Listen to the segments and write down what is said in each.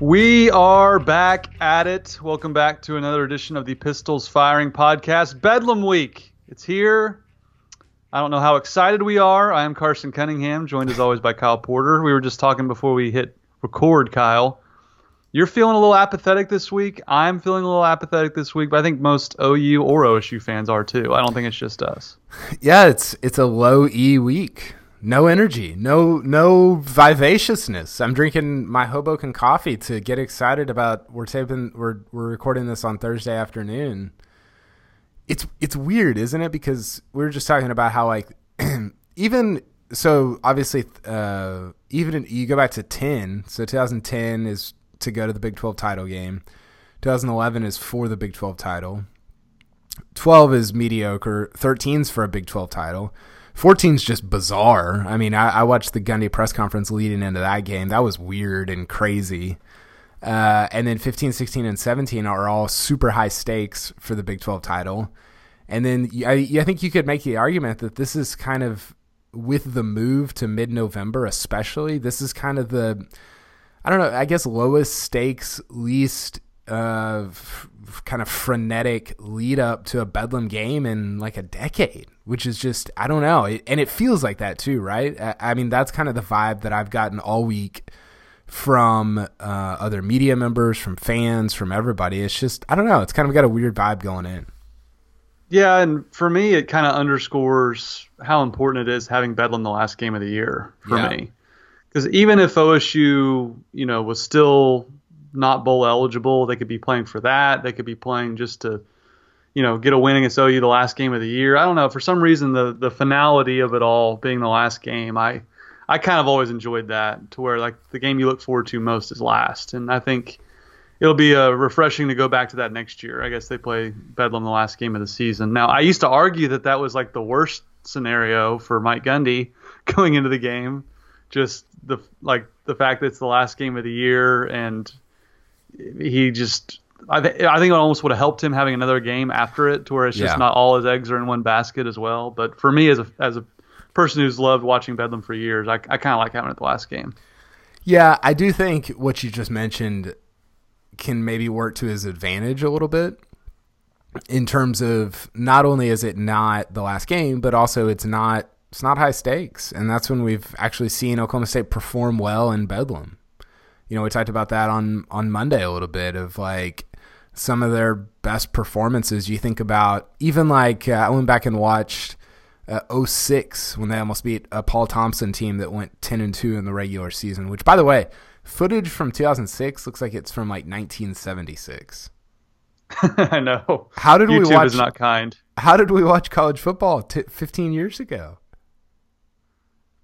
We are back at it. Welcome back to another edition of the Pistols Firing Podcast. Bedlam Week. It's here. I don't know how excited we are. I am Carson Cunningham, joined as always by Kyle Porter. We were just talking before we hit record, Kyle. You're feeling a little apathetic this week. I'm feeling a little apathetic this week, but I think most OU or OSU fans are too. I don't think it's just us. Yeah, it's it's a low E week. No energy, no no vivaciousness. I'm drinking my Hoboken coffee to get excited about. We're taping. We're we're recording this on Thursday afternoon. It's it's weird, isn't it? Because we were just talking about how like even so obviously uh, even you go back to 10 so 2010 is to go to the big 12 title game 2011 is for the big 12 title 12 is mediocre 13's for a big 12 title 14's just bizarre. I mean I, I watched the gundy press conference leading into that game. That was weird and crazy. Uh, and then 15 16 and 17 are all super high stakes for the big 12 title. And then I, I think you could make the argument that this is kind of with the move to mid November, especially, this is kind of the, I don't know, I guess lowest stakes, least uh, kind of frenetic lead up to a Bedlam game in like a decade, which is just, I don't know. It, and it feels like that too, right? I, I, mean, that's kind of the vibe that I've gotten all week from uh, other media members, from fans, from everybody. It's just, I don't know. It's kind of got a weird vibe going in. Yeah, and for me, it kind of underscores how important it is having Bedlam the last game of the year for yeah. me. Because even if OSU, you know, was still not bowl eligible, they could be playing for that. They could be playing just to, you know, get a win against OU the last game of the year. I don't know. For some reason, the the finality of it all being the last game, I I kind of always enjoyed that to where like the game you look forward to most is last, and I think it'll be uh, refreshing to go back to that next year. I guess they play Bedlam the last game of the season. Now, I used to argue that that was like the worst scenario for Mike Gundy going into the game. Just the like the fact that it's the last game of the year and he just I, th- I think it almost would have helped him having another game after it to where it's just yeah. not all his eggs are in one basket as well. But for me as a as a person who's loved watching Bedlam for years, I, I kind of like having it the last game. Yeah, I do think what you just mentioned can maybe work to his advantage a little bit in terms of not only is it not the last game, but also it's not it's not high stakes, and that's when we've actually seen Oklahoma State perform well in Bedlam. You know, we talked about that on on Monday a little bit of like some of their best performances. You think about even like uh, I went back and watched uh, 06 when they almost beat a Paul Thompson team that went 10 and 2 in the regular season, which by the way, Footage from 2006 looks like it's from like 1976. I know. How did YouTube we watch? is not kind. How did we watch college football t- 15 years ago?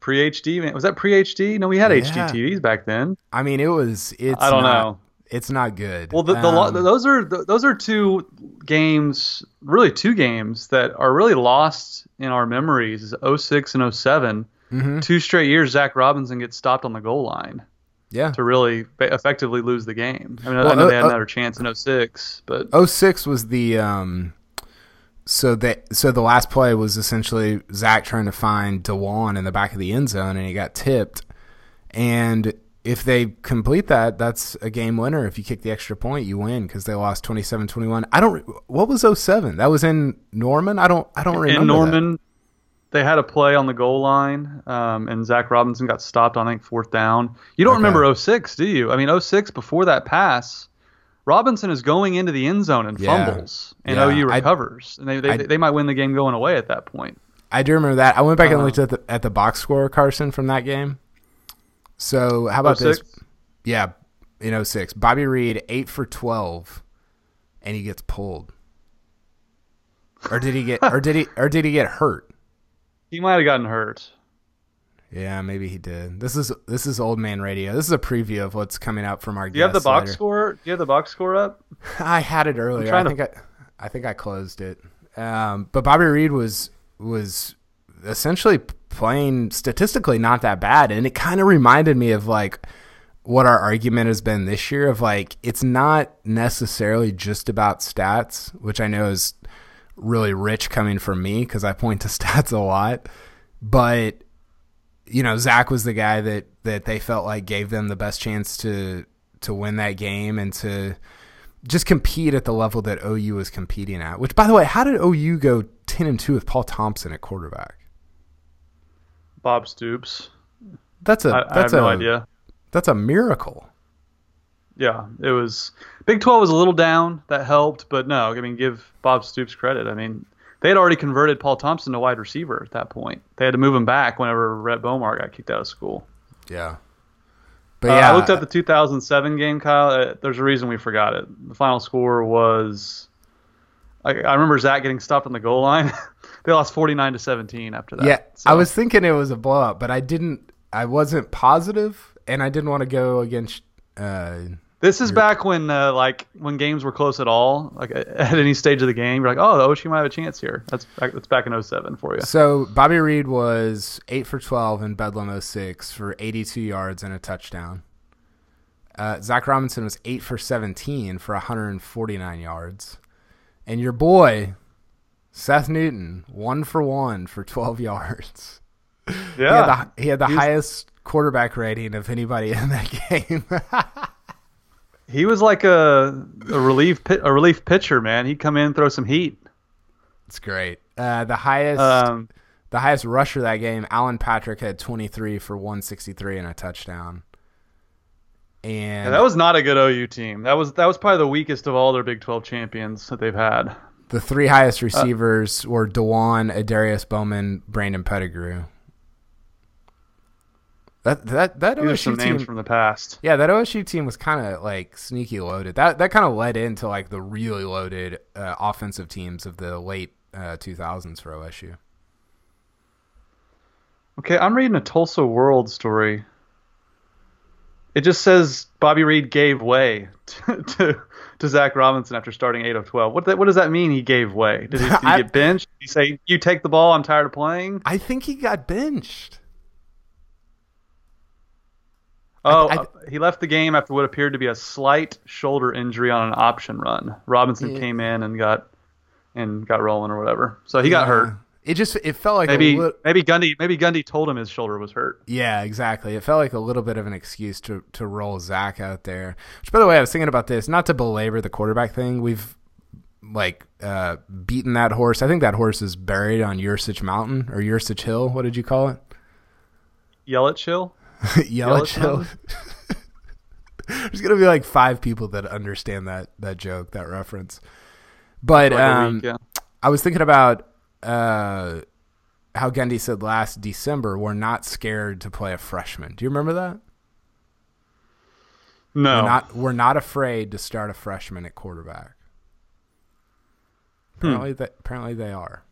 Pre HD, man. Was that pre HD? No, we had yeah. HD TVs back then. I mean, it was. It's. I don't not, know. It's not good. Well, the, the um, those are those are two games, really two games that are really lost in our memories. 06 and 7 mm-hmm. Two straight years, Zach Robinson gets stopped on the goal line yeah. to really effectively lose the game. I mean, well, I know they had uh, another chance in 06, but 06 was the um, so that so the last play was essentially Zach trying to find D'Juan in the back of the end zone, and he got tipped. And if they complete that, that's a game winner. If you kick the extra point, you win because they lost 27-21. I don't. What was 07? That was in Norman. I don't. I don't remember. In Norman, that they had a play on the goal line, um, and Zach Robinson got stopped on I think fourth down. You don't okay. remember 06, do you? I mean 06 before that pass, Robinson is going into the end zone and yeah. fumbles, and yeah. OU recovers, I, and they they, I, they might win the game going away at that point. I do remember that. I went back uh, and looked at the at the box score, Carson, from that game. So how about 06? this? Yeah, in 06. Bobby Reid eight for twelve, and he gets pulled. Or did he get? or did he? Or did he get hurt? He might have gotten hurt. Yeah, maybe he did. This is this is old man radio. This is a preview of what's coming up from our. Do you have the box later. score? Do you have the box score up? I had it earlier. I think to... I, I think I closed it. Um, but Bobby Reid was was essentially playing statistically not that bad, and it kind of reminded me of like what our argument has been this year of like it's not necessarily just about stats, which I know is really rich coming from me because I point to stats a lot. But you know, Zach was the guy that that they felt like gave them the best chance to to win that game and to just compete at the level that OU was competing at. Which, by the way, how did OU go ten and two with Paul Thompson at quarterback? Bob Stoops. That's a I, that's I have a no idea. that's a miracle. Yeah, it was Big Twelve was a little down. That helped, but no, I mean, give Bob Stoops credit. I mean, they had already converted Paul Thompson to wide receiver at that point. They had to move him back whenever Rhett Bomar got kicked out of school. Yeah. But Uh, yeah, I looked at the 2007 game, Kyle. Uh, there's a reason we forgot it. The final score was. I, I remember Zach getting stopped on the goal line. they lost 49 to 17 after that. yeah, So- I was thinking it was a blowout, but I didn't. I wasn't positive, and I didn't want to go against. Uh, This is back when uh, like when games were close at all, like at any stage of the game, you're like, oh, OSU might have a chance here. That's back, that's back in 07 for you. So Bobby Reid was eight for twelve in Bedlam 06 for eighty-two yards and a touchdown. Uh, Zach Robinson was eight for seventeen for one hundred and forty-nine yards, and your boy Seth Newton one for one for twelve yards. He had Yeah, the, he had the highest quarterback rating of anybody in that game. He was like a a relief a relief pitcher, man. He'd come in, throw some heat. it's great. Uh, the highest Um, the highest rusher that game, Allen Patrick had twenty-three for one sixty-three and a touchdown. And yeah, that was not a good OU team. That was that was probably the weakest of all their Big 12 champions that they've had. The three highest receivers were D'Juan, Adarius Bowman, Brandon Pettigrew. That that that These are some OSU names team, from the past. yeah, that OSU team was kind of like sneaky loaded. That that kind of led into like the really loaded uh, offensive teams of the late uh, 2000s for OSU. Okay, I'm reading a Tulsa World story. It just says Bobby Reid gave way to to, to Zach Robinson after starting eight of twelve. What that, what does that mean? He gave way? Did he, did he I- get benched? Did he say, "You take the ball. I'm tired of playing"? I think he got benched. Oh, I- uh, he left the game after what appeared to be a slight shoulder injury on an option run. Robinson Yeah. came in and got and got rolling or whatever. So he got hurt. It just it felt like Maybe li- maybe Gundy maybe Gundy told him his shoulder was hurt. Yeah, exactly. It felt like a little bit of an excuse to to roll Zach out there. Which, by the way, I was thinking about this. Not to belabor the quarterback thing, we've like uh, beaten that horse. I think that horse is buried on Ursich Mountain or Ursich Hill. What did you call it? Yell at Yelich Yelich There's gonna be like five people that understand that that joke, that reference. But Like um, week, yeah. I was thinking about uh, how Gundy said last December, we're not scared to play a freshman. Do you remember that? No. We're not we're not afraid to start a freshman at quarterback. Hmm. Apparently, they, apparently they are.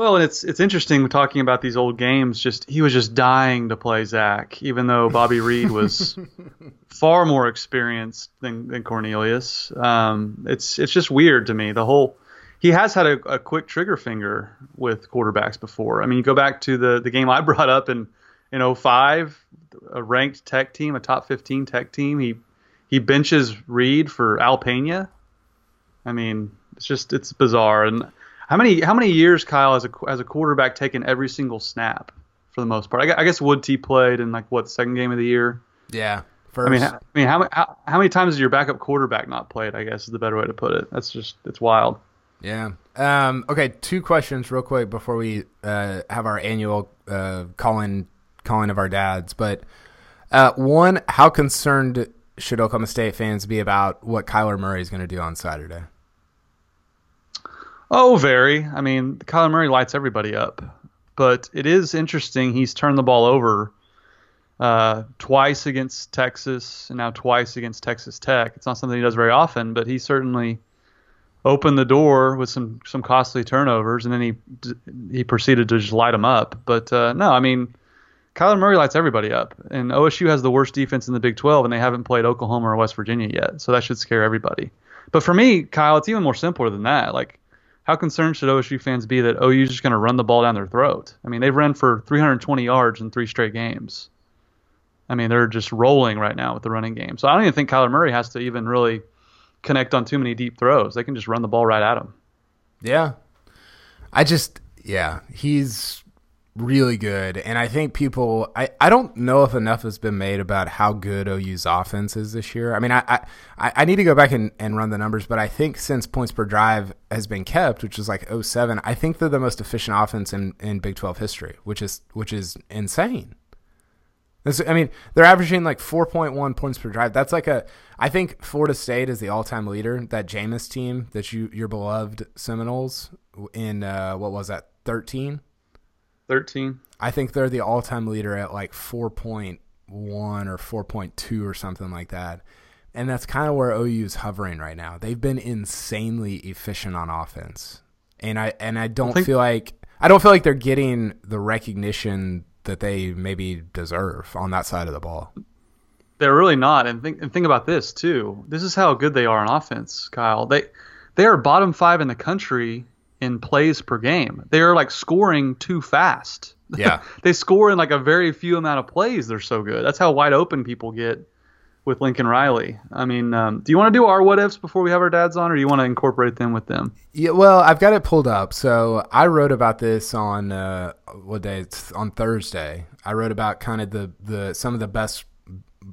Well, and it's it's interesting talking about these old games. Just he was just dying to play Zach, even though Bobby Reid was far more experienced than, than Cornelius. Um, it's it's just weird to me. The whole he has had a, a quick trigger finger with quarterbacks before. I mean, you go back to the the game I brought up in in 05, a ranked Tech team, a top 15 Tech team. He he benches Reid for Al Pena. I mean, it's just it's bizarre. And how many how many years Kyle as a as a quarterback taken every single snap for the most part? I, I guess Wudtee played in like what second game of the year. Yeah. First, I mean, how, I mean, how, how how many times has your backup quarterback not played? I guess is the better way to put it. That's just it's wild. yeah. Um, okay, two questions real quick before we uh, have our annual uh, calling calling of our dads. But uh, one, how concerned should Oklahoma State fans be about what Kyler Murray is going to do on Saturday? Oh, very. I mean, Kyler Murray lights everybody up, but it is interesting. He's turned the ball over uh, twice against Texas and now twice against Texas Tech. It's not something he does very often, but he certainly opened the door with some some costly turnovers, and then he he proceeded to just light them up. But uh, no, I mean, Kyler Murray lights everybody up, and OSU has the worst defense in the Big 12, and they haven't played Oklahoma or West Virginia yet, so that should scare everybody. But for me, Kyle, it's even more simpler than that. Like, how concerned should OSU fans be that OU is just going to run the ball down their throat? I mean, they've run for 320 yards in three straight games. I mean, they're just rolling right now with the running game. So I don't even think Kyler Murray has to even really connect on too many deep throws. They can just run the ball right at him. Yeah. I just yeah, he's really good. And I think people, I, I don't know if enough has been made about how good OU's offense is this year. I mean, I, I, I need to go back and, and run the numbers, but I think since points per drive has been kept, which is like 07, I think they're the most efficient offense in, in Big 12 history, which is, which is insane. This, I mean, they're averaging like 4.1 points per drive. That's like a. I think Florida State is the all-time leader. That Jameis team, that you your beloved Seminoles in uh, what was that 13? 13. I think they're the all-time leader at like 4.1 or 4.2 or something like that. And that's kind of where OU is hovering right now. They've been insanely efficient on offense. And I and I don't I think, feel like I don't feel like they're getting the recognition that they maybe deserve on that side of the ball. They're really not. And think and think about this too. This is how good they are on offense, Kyle. They they are bottom 5 in the country in plays per game. They're like scoring too fast. Yeah. they score in like a very few amount of plays. They're so good. That's how wide open people get with Lincoln Riley. I mean, um, do you want to do our what ifs before we have our dads on, or do you want to incorporate them with them? Yeah, well, I've got it pulled up. So I wrote about this on uh, what day? It's on Thursday. I wrote about kind of the the some of the best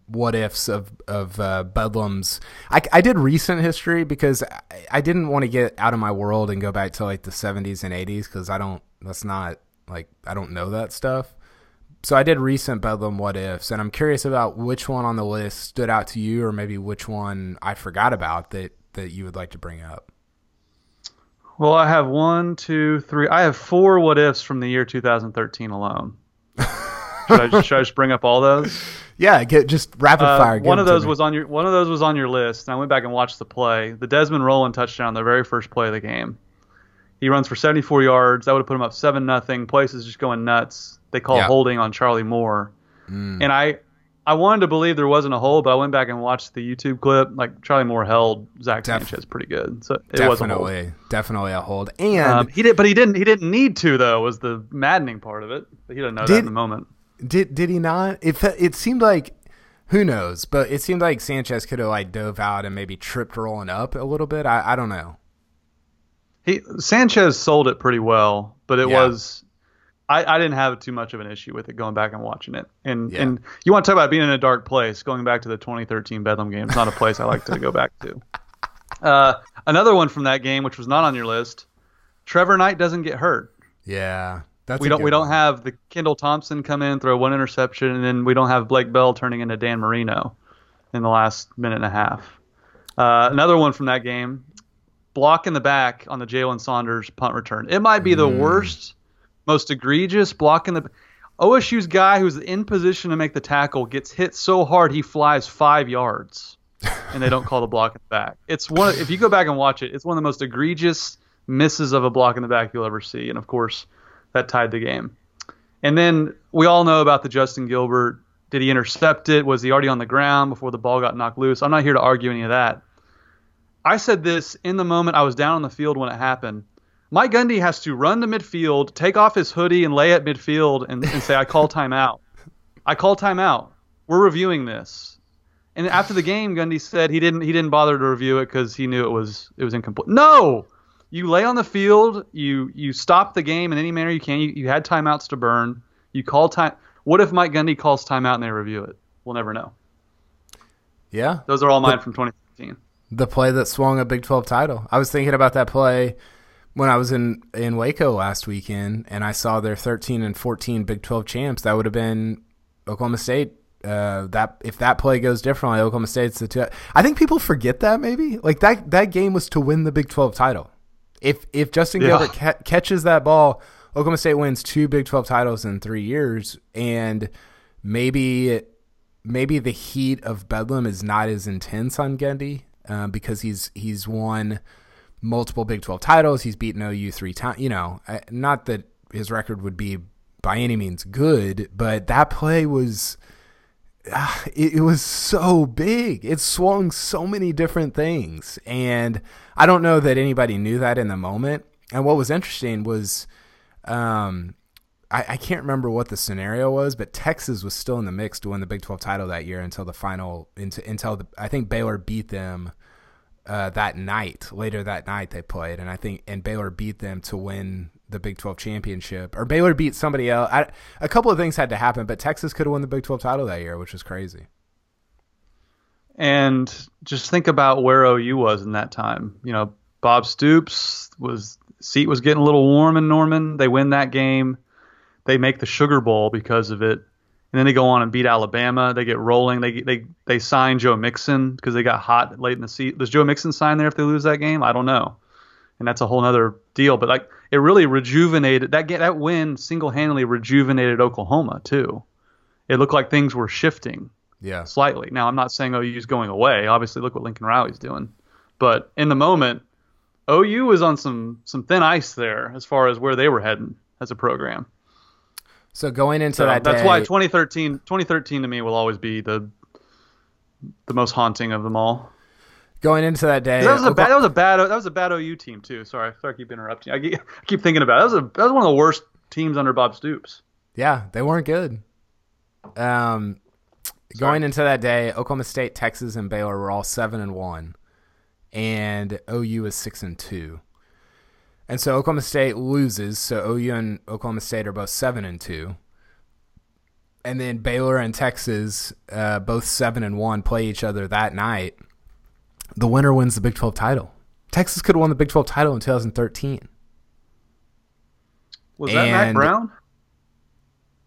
what ifs of of uh, Bedlam's. I, I did recent history because I, I didn't want to get out of my world and go back to like the 70s and 80s because I don't. That's not like I don't know that stuff. So I did recent Bedlam what ifs, and I'm curious about which one on the list stood out to you, or maybe which one I forgot about that that you would like to bring up. Well, I have one, two, three. I have four what ifs from the year 2013 alone. should, I just, should I just bring up all those? Yeah, get just rapid uh, fire. one of those was on your one of those was on your list, and I went back and watched the play. The Desmond Roland touchdown, the very first play of the game. He runs for 74 yards. That would have put him up seven nothing. Place is just going nuts. They call yeah. holding on Charlie Moore, mm. and I I wanted to believe there wasn't a hold, but I went back and watched the YouTube clip. Like Charlie Moore held Zach Def- Sanchez pretty good, so it definitely, was a hold. Definitely a hold, and um, he did, but he didn't. He didn't need to though. Was the maddening part of it? But he didn't know did, that in the moment. Did did he not? It it seemed like who knows? But it seemed like Sanchez could have like dove out and maybe tripped rolling up a little bit. I, I don't know. He Sanchez sold it pretty well, but it yeah. was I, I didn't have too much of an issue with it going back and watching it. And yeah. and you want to talk about being in a dark place, going back to the 2013 Bedlam game. It's not a place I like to go back to. Uh, another one from that game, which was not on your list, Trevor Knight doesn't get hurt. Yeah. That's we don't we don't have the Kendall Thompson come in throw one interception and then we don't have Blake Bell turning into Dan Marino in the last minute and a half. Uh, another one from that game, block in the back on the Jalen Saunders punt return. It might be the mm. worst, most egregious block in the. OSU's guy who's in position to make the tackle gets hit so hard he flies five yards, and they don't call the block in the back. It's one. If you go back and watch it, it's one of the most egregious misses of a block in the back you'll ever see. And of course, that tied the game. And then we all know about the Justin Gilbert. Did he intercept it? Was he already on the ground before the ball got knocked loose? I'm not here to argue any of that. I said this in the moment I was down on the field when it happened. Mike Gundy has to run to midfield, take off his hoodie, and lay at midfield and, and say, I call timeout. I call timeout. We're reviewing this. And after the game, Gundy said he didn't he didn't bother to review it because he knew it was it was incomplete. No, you lay on the field, you you stop the game in any manner you can. You, you had timeouts to burn. You call time. What if Mike Gundy calls timeout and they review it? We'll never know. Yeah, those are all mine the, from 2015. The play that swung a Big 12 title. I was thinking about that play when I was in in Waco last weekend, and I saw their 13 and 14 Big 12 champs. That would have been Oklahoma State uh, that if that play goes differently, Oklahoma State's the two. I think people forget that maybe like that that game was to win the Big Twelve title. If if Justin yeah. Gilbert ca- catches that ball, Oklahoma State wins two Big Twelve titles in three years, and maybe maybe the heat of Bedlam is not as intense on Gundy uh, because he's he's won multiple Big Twelve titles. He's beaten OU three times. You know, not that his record would be by any means good, but that play was. It, it was so big. It swung so many different things, and I don't know that anybody knew that in the moment. And what was interesting was, um, I, I, can't remember what the scenario was, but Texas was still in the mix to win the Big 12 title that year until the final, into, until the, I think Baylor beat them uh, that night. Later that night they played, and I think and Baylor beat them to win the Big 12 championship, or Baylor beat somebody else. I, a couple of things had to happen, but Texas could have won the Big 12 title that year, which is crazy. And just think about where OU was in that time. You know, Bob Stoops was seat was getting a little warm in Norman. They win that game. They make the Sugar Bowl because of it. And then they go on and beat Alabama. They get rolling. They they they sign Joe Mixon because they got hot late in the season. Does Joe Mixon sign there if they lose that game? I don't know. And that's a whole other deal. But like it really rejuvenated that get that win single handedly rejuvenated Oklahoma too. It looked like things were shifting. Yeah. Slightly. Now I'm not saying OU's going away. Obviously, look what Lincoln Riley's doing. But in the moment, OU was on some some thin ice there as far as where they were heading as a program. So going into So that that's day, why 2013 2013 to me will always be the the most haunting of them all. Going into that day. That was a bad that was a bad that was a bad OU team too. Sorry, sorry, I keep interrupting. I keep, I keep thinking about it. That was a that was one of the worst teams under Bob Stoops. Yeah, they weren't good. Um, going into that day, Oklahoma State, Texas, and Baylor were all seven and one, and OU is six and two. And so Oklahoma State loses, so OU and Oklahoma State are both seven and two. And then Baylor and Texas, uh, both seven and one, play each other that night. The winner wins the Big Twelve title. Texas could have won the Big Twelve title in 2013. Was that Mack Brown?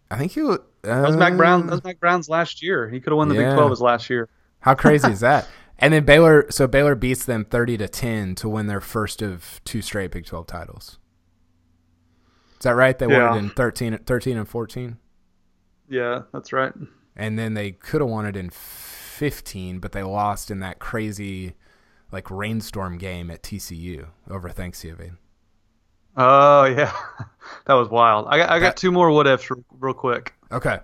I think you. Uh, That was Mack Brown. That was Mack Brown's last year. He could have won the Yeah. Big 12 his last year. How crazy is that? And then Baylor, so Baylor beats them thirty to ten to win their first of two straight Big Twelve titles. Is that right? They won it in 13, 13 and fourteen, Yeah, that's right. and then they could have won it in fifteen, but they lost in that crazy, like rainstorm game at TCU over Thanksgiving. Oh yeah, that was wild. I got, I got That- two more what ifs real, real quick. Okay,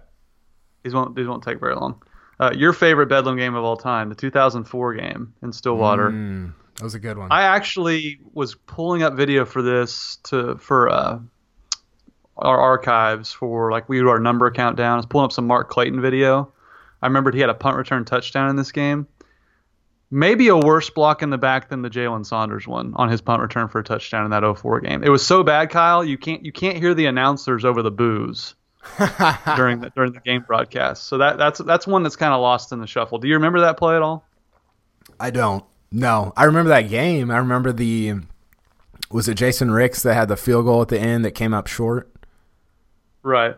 These won't these won't take very long. Uh, your favorite Bedlam game of all time, the 2004 game in Stillwater. Mm, that was a good one. I actually was pulling up video for this to for uh, our archives for like we do our number countdown. I was pulling up some Mark Clayton video. I remembered he had a punt return touchdown in this game. Maybe a worse block in the back than the Jalen Saunders one on his punt return for a touchdown in that 04 game. It was so bad, Kyle. You can't you can't hear the announcers over the boos during the during the game broadcast. So that that's that's one that's kind of lost in the shuffle. Do you remember that play at all? I don't. No, I remember that game. I remember the was it Jason Ricks that had the field goal at the end that came up short, Right.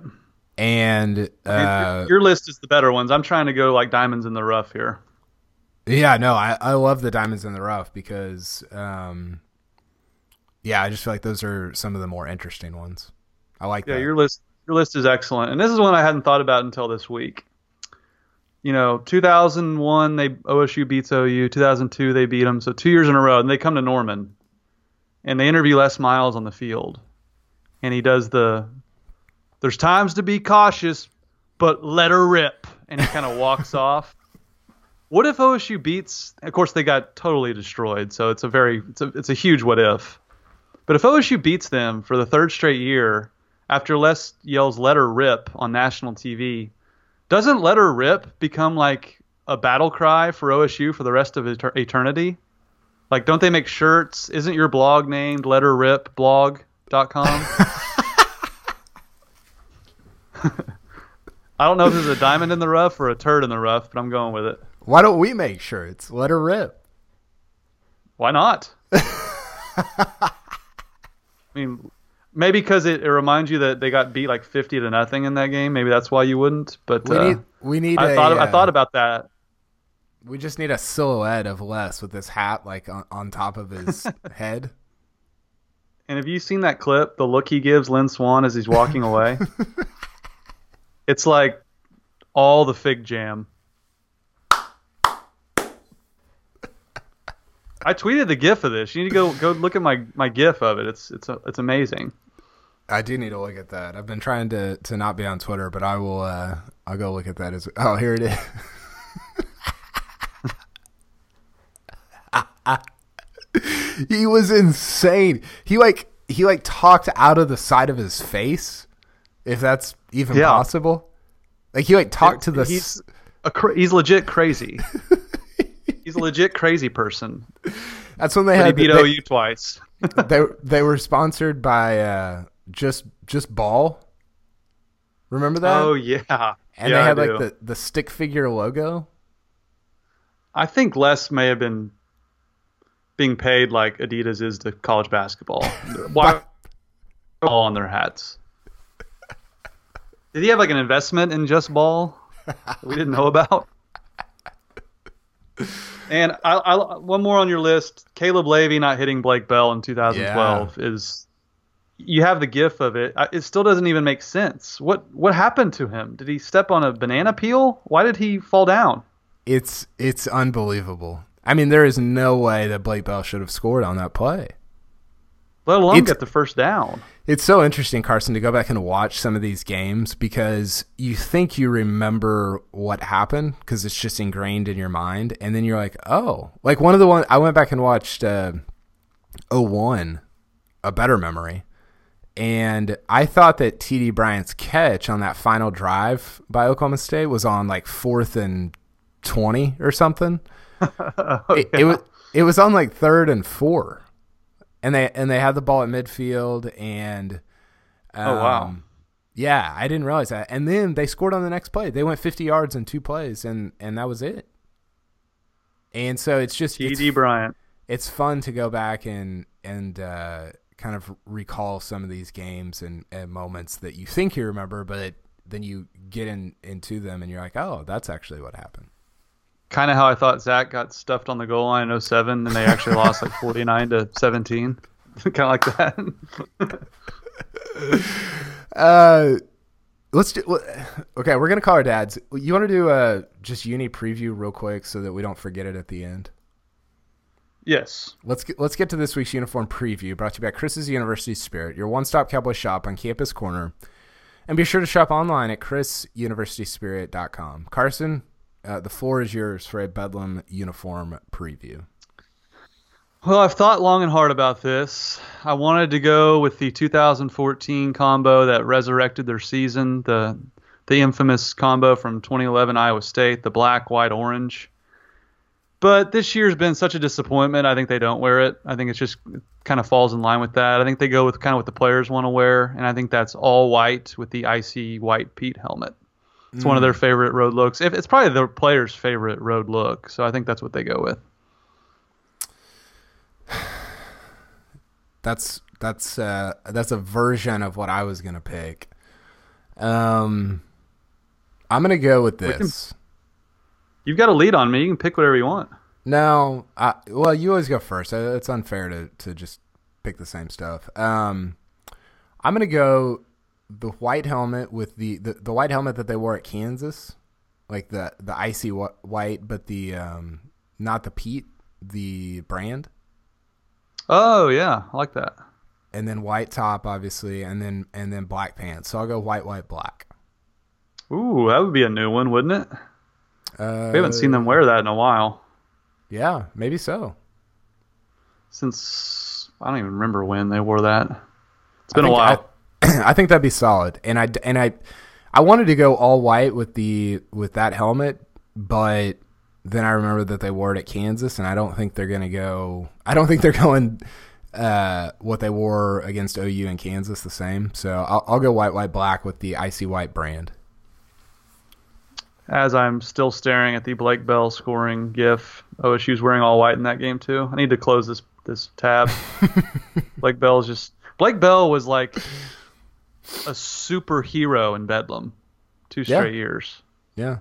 and uh, your, your list is the better ones. I'm trying to go like diamonds in the rough here. Yeah, no, I, I love the diamonds in the rough because, um, yeah, I just feel like those are some of the more interesting ones. I like Yeah, that. your list your list is excellent, and this is one I hadn't thought about until this week. You know, 2001 they OSU beats OU. 2002 they beat them. So two years in a row, and they come to Norman, and they interview Les Miles on the field, and he does the. There's times to be cautious, but let her rip, and he kind of walks off. What if OSU beats? Of course, they got totally destroyed, so it's a very it's a it's a huge what if. But if OSU beats them for the third straight year, after Les yells "Let her rip" on national TV, doesn't "Let her rip" become like a battle cry for OSU for the rest of eter- eternity? Like, don't they make shirts? Isn't your blog named "Let Her Rip" blog.com? I don't know if this is a diamond in the rough or a turd in the rough, but I'm going with it. Why don't we make shirts? Let her rip. Why not? I mean, maybe because it, it reminds you that they got beat like fifty to nothing in that game. Maybe that's why you wouldn't. But We uh, need we need. I a, thought I uh, thought about that. we just need a silhouette of Les with this hat like on, on top of his head. And have you seen that clip? The look he gives Lynn Swann as he's walking away. it's like all the fig jam. I tweeted the GIF of this. You need to go go look at my, my GIF of it. It's it's it's amazing. I do need to look at that. I've been trying to to not be on Twitter, but I will. uh I'll go look at that as. Oh, here it is. he was insane. He like he like talked out of the side of his face, if that's even Yeah. possible. Like he like talked to the. He's a cra- he's legit crazy. he's a legit crazy person. That's when they But he had beat they, OU twice. they they were sponsored by uh, just just ball. Remember that? oh yeah, and yeah, they had I like do. the the stick figure logo. I think Les may have been being paid like Adidas is to college basketball. Why all on their hats? Did he have like an investment in Just Ball that we didn't know about? And I, I, one more on your list: Caleb Lavey not hitting Blake Bell in 2012 is. You have the gif of it. It still doesn't even make sense. What what happened to him? Did he step on a banana peel? Why did he fall down? It's it's unbelievable. I mean, there is no way that Blake Bell should have scored on that play. Let alone It's- get the first down. It's so interesting, Carson, to go back and watch some of these games because you think you remember what happened because it's just ingrained in your mind, and then you're like, oh, like one of the one I went back and watched uh, 01, a better memory, and I thought that TD Bryant's catch on that final drive by Oklahoma State was on like fourth and twenty or something. it, it was it was on like third and four and they and they had the ball at midfield and um, Oh, wow. yeah i didn't realize that and then they scored on the next play they went 50 yards in two plays and and that was it and so it's just TD Bryant. it's fun to go back and and uh, kind of recall some of these games and, and moments that you think you remember but then you get in into them and you're like oh that's actually what happened Kind of how I thought Zach got stuffed on the goal line in 07 and they actually lost like 49 to 17. kind of like that. Uh, let's do. Okay, we're gonna call our dads. You want to do a just uni preview real quick so that we don't forget it at the end. yes. Let's get let's get to this week's uniform preview. Brought to you by Chris's University Spirit, your one-stop cowboy shop on Campus Corner, and be sure to shop online at chrisuniversityspirit.com. Carson, uh, the floor is yours for a Bedlam uniform preview. Well, I've thought long and hard about this. I wanted to go with the 2014 combo that resurrected their season, the the infamous combo from 2011 Iowa State, the black, white, orange. But this year's been such a disappointment. I think they don't wear it. I think it's just it kind of falls in line with that. I think they go with kind of what the players want to wear, and I think that's all white with the icy white Pete helmet. It's one of their favorite road looks. If it's probably the players' favorite road look, so I think that's what they go with. That's that's uh, that's a version of what I was gonna pick. Um, I'm gonna go with can- this. You've got a lead on me. You can pick whatever you want. No, I, well, you always go first. Uh, It's unfair to, to just pick the same stuff. Um, I'm gonna go the white helmet with the, the, the white helmet that they wore at Kansas, like the the icy white, but the um, not the Pete, the brand, Oh yeah, I like that. and then white top, obviously, and then and then black pants. So I'll go white, white, black. Ooh, that would be a new one, wouldn't it? Uh, We haven't seen them wear that in a while. Yeah, maybe so. Since I don't even remember when they wore that. It's been a while. I, think that'd be solid, and I and I, I wanted to go all white with the with that helmet, but then I remember that they wore it at Kansas, and I don't think they're gonna go. I don't think they're going uh, what they wore against OU and Kansas the same. So I'll, I'll go white, white, black with the icy white brand. As I'm still staring at the Blake Bell scoring GIF, OSU's wearing all white in that game too. I need to close this this tab. Blake Bell's just Blake Bell was like a superhero in Bedlam, two Yeah. straight years. Yeah.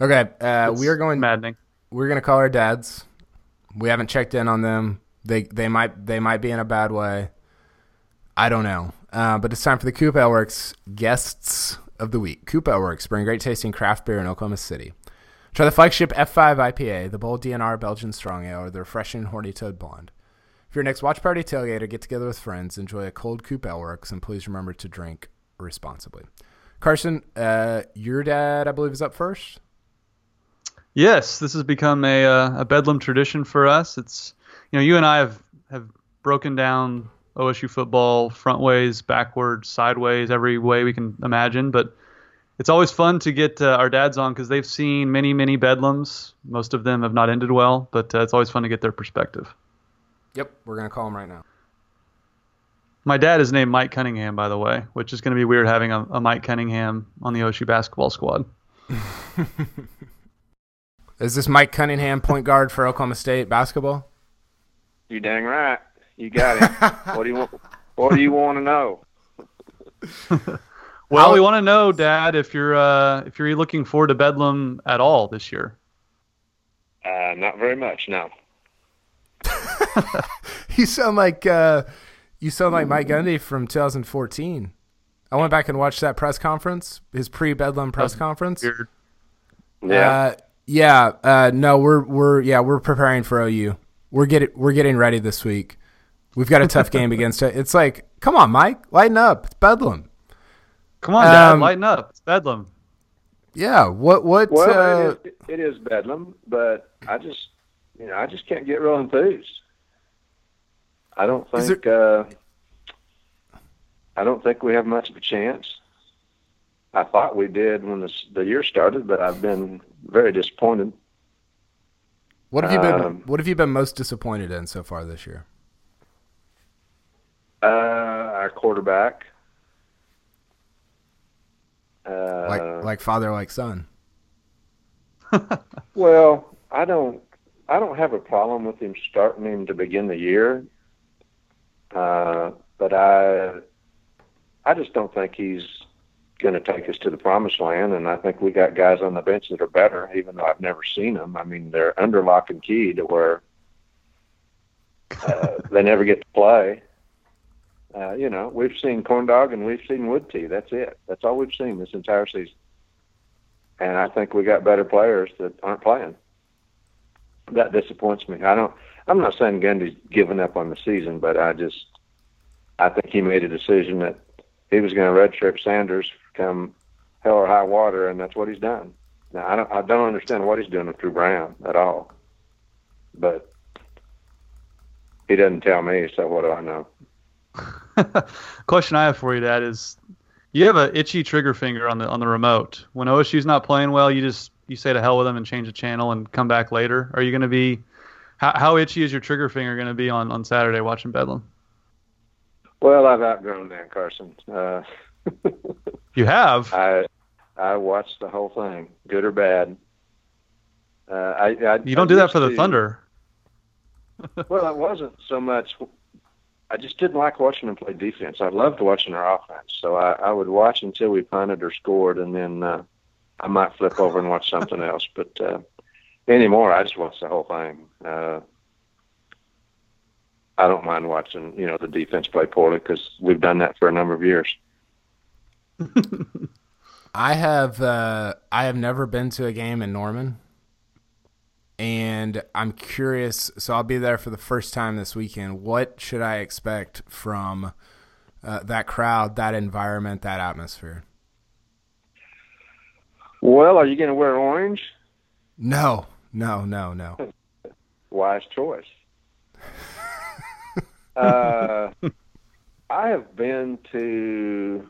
Okay, uh, we are going. maddening. we're gonna call our dads. We haven't checked in on them. They they might they might be in a bad way. I don't know. Uh, but it's time for the Coop Works guests of the week. Coop Works bring great tasting craft beer in Oklahoma City. Try the flagship F5 IPA, the bold DNR Belgian Strong Ale, or the refreshing Horny Toad Blonde. For your next watch party, tailgate, or get together with friends, enjoy a cold Coop Works, and please remember to drink responsibly. Carson, uh, your dad, I believe, is up first. Yes, this has become a uh, a Bedlam tradition for us. It's you know you and I have have broken down OSU football front ways, backwards, sideways, every way we can imagine. But it's always fun to get uh, our dads on because they've seen many, many bedlams. Most of them have not ended well, but uh, it's always fun to get their perspective. Yep, we're gonna call him right now. My dad is named Mike Cunningham, by the way, which is going to be weird having a, a Mike Cunningham on the OSU basketball squad. is this Mike Cunningham point guard for Oklahoma State basketball? You dang right. You got it. what do you want? What do you want to know? well, How, we want to know, Dad, if you're uh, if you're looking forward to Bedlam at all this year. Uh, not very much, no. you sound like uh, you sound like Mike Gundy from 2014. I went back and watched that press conference, his pre-Bedlam press conference. Weird. Yeah, uh, yeah. Uh, no, we're we're yeah we're preparing for OU. We're getting we're getting ready this week. We've got a tough game against it. It's like, come on, Mike, lighten up. It's Bedlam. Come on, Dad, um, lighten up. It's Bedlam. Yeah. What? What? Well, uh, it, is, it is Bedlam, but I just, you know, I just can't get real enthused. I don't think there... uh, I don't think we have much of a chance. I thought we did when this, the year started, but I've been very disappointed. What have you been um, What have you been most disappointed in so far this year? Uh, our quarterback. Uh, like like father, like son. well, I don't I don't have a problem with him starting him to begin the year. Uh, but I, I just don't think he's going to take us to the promised land. And I think we got guys on the bench that are better, even though I've never seen them. I mean, they're under lock and key to where uh, they never get to play. Uh, you know, we've seen corn dog and we've seen Wudtee. That's it. That's all we've seen this entire season. And I think we got better players that aren't playing. That disappoints me. I don't. I'm not saying Gundy's given up on the season, but I just I think he made a decision that he was going to redshirt Sanders come hell or high water, and that's what he's done. Now I don't I don't understand what he's doing with Dru Brown at all, but he doesn't tell me, so what do I know? Question I have for you, Dad, is you have an itchy trigger finger on the on the remote. When OSU's not playing well, you just you say to hell with them and change the channel and come back later. Are you going to be how, how itchy is your trigger finger going to be on, on Saturday watching Bedlam? Well, I've outgrown that, Carson. Uh, you have? I I watched the whole thing, good or bad. Uh, I, I, you don't I do that for the Thunder. well, it wasn't so much. I just didn't like watching them play defense. I loved watching their offense. So I, I would watch until we punted or scored, and then uh, I might flip over and watch something else. But uh, anymore. I just watch the whole thing. Uh, I don't mind watching, you know, the defense play poorly because we've done that for a number of years. I have uh, I have never been to a game in Norman, and I'm curious. So I'll be there for the first time this weekend. What should I expect from uh, that crowd, that environment, that atmosphere? Well, are you going to wear orange? No, no, no, no. Wise choice. uh, I have been to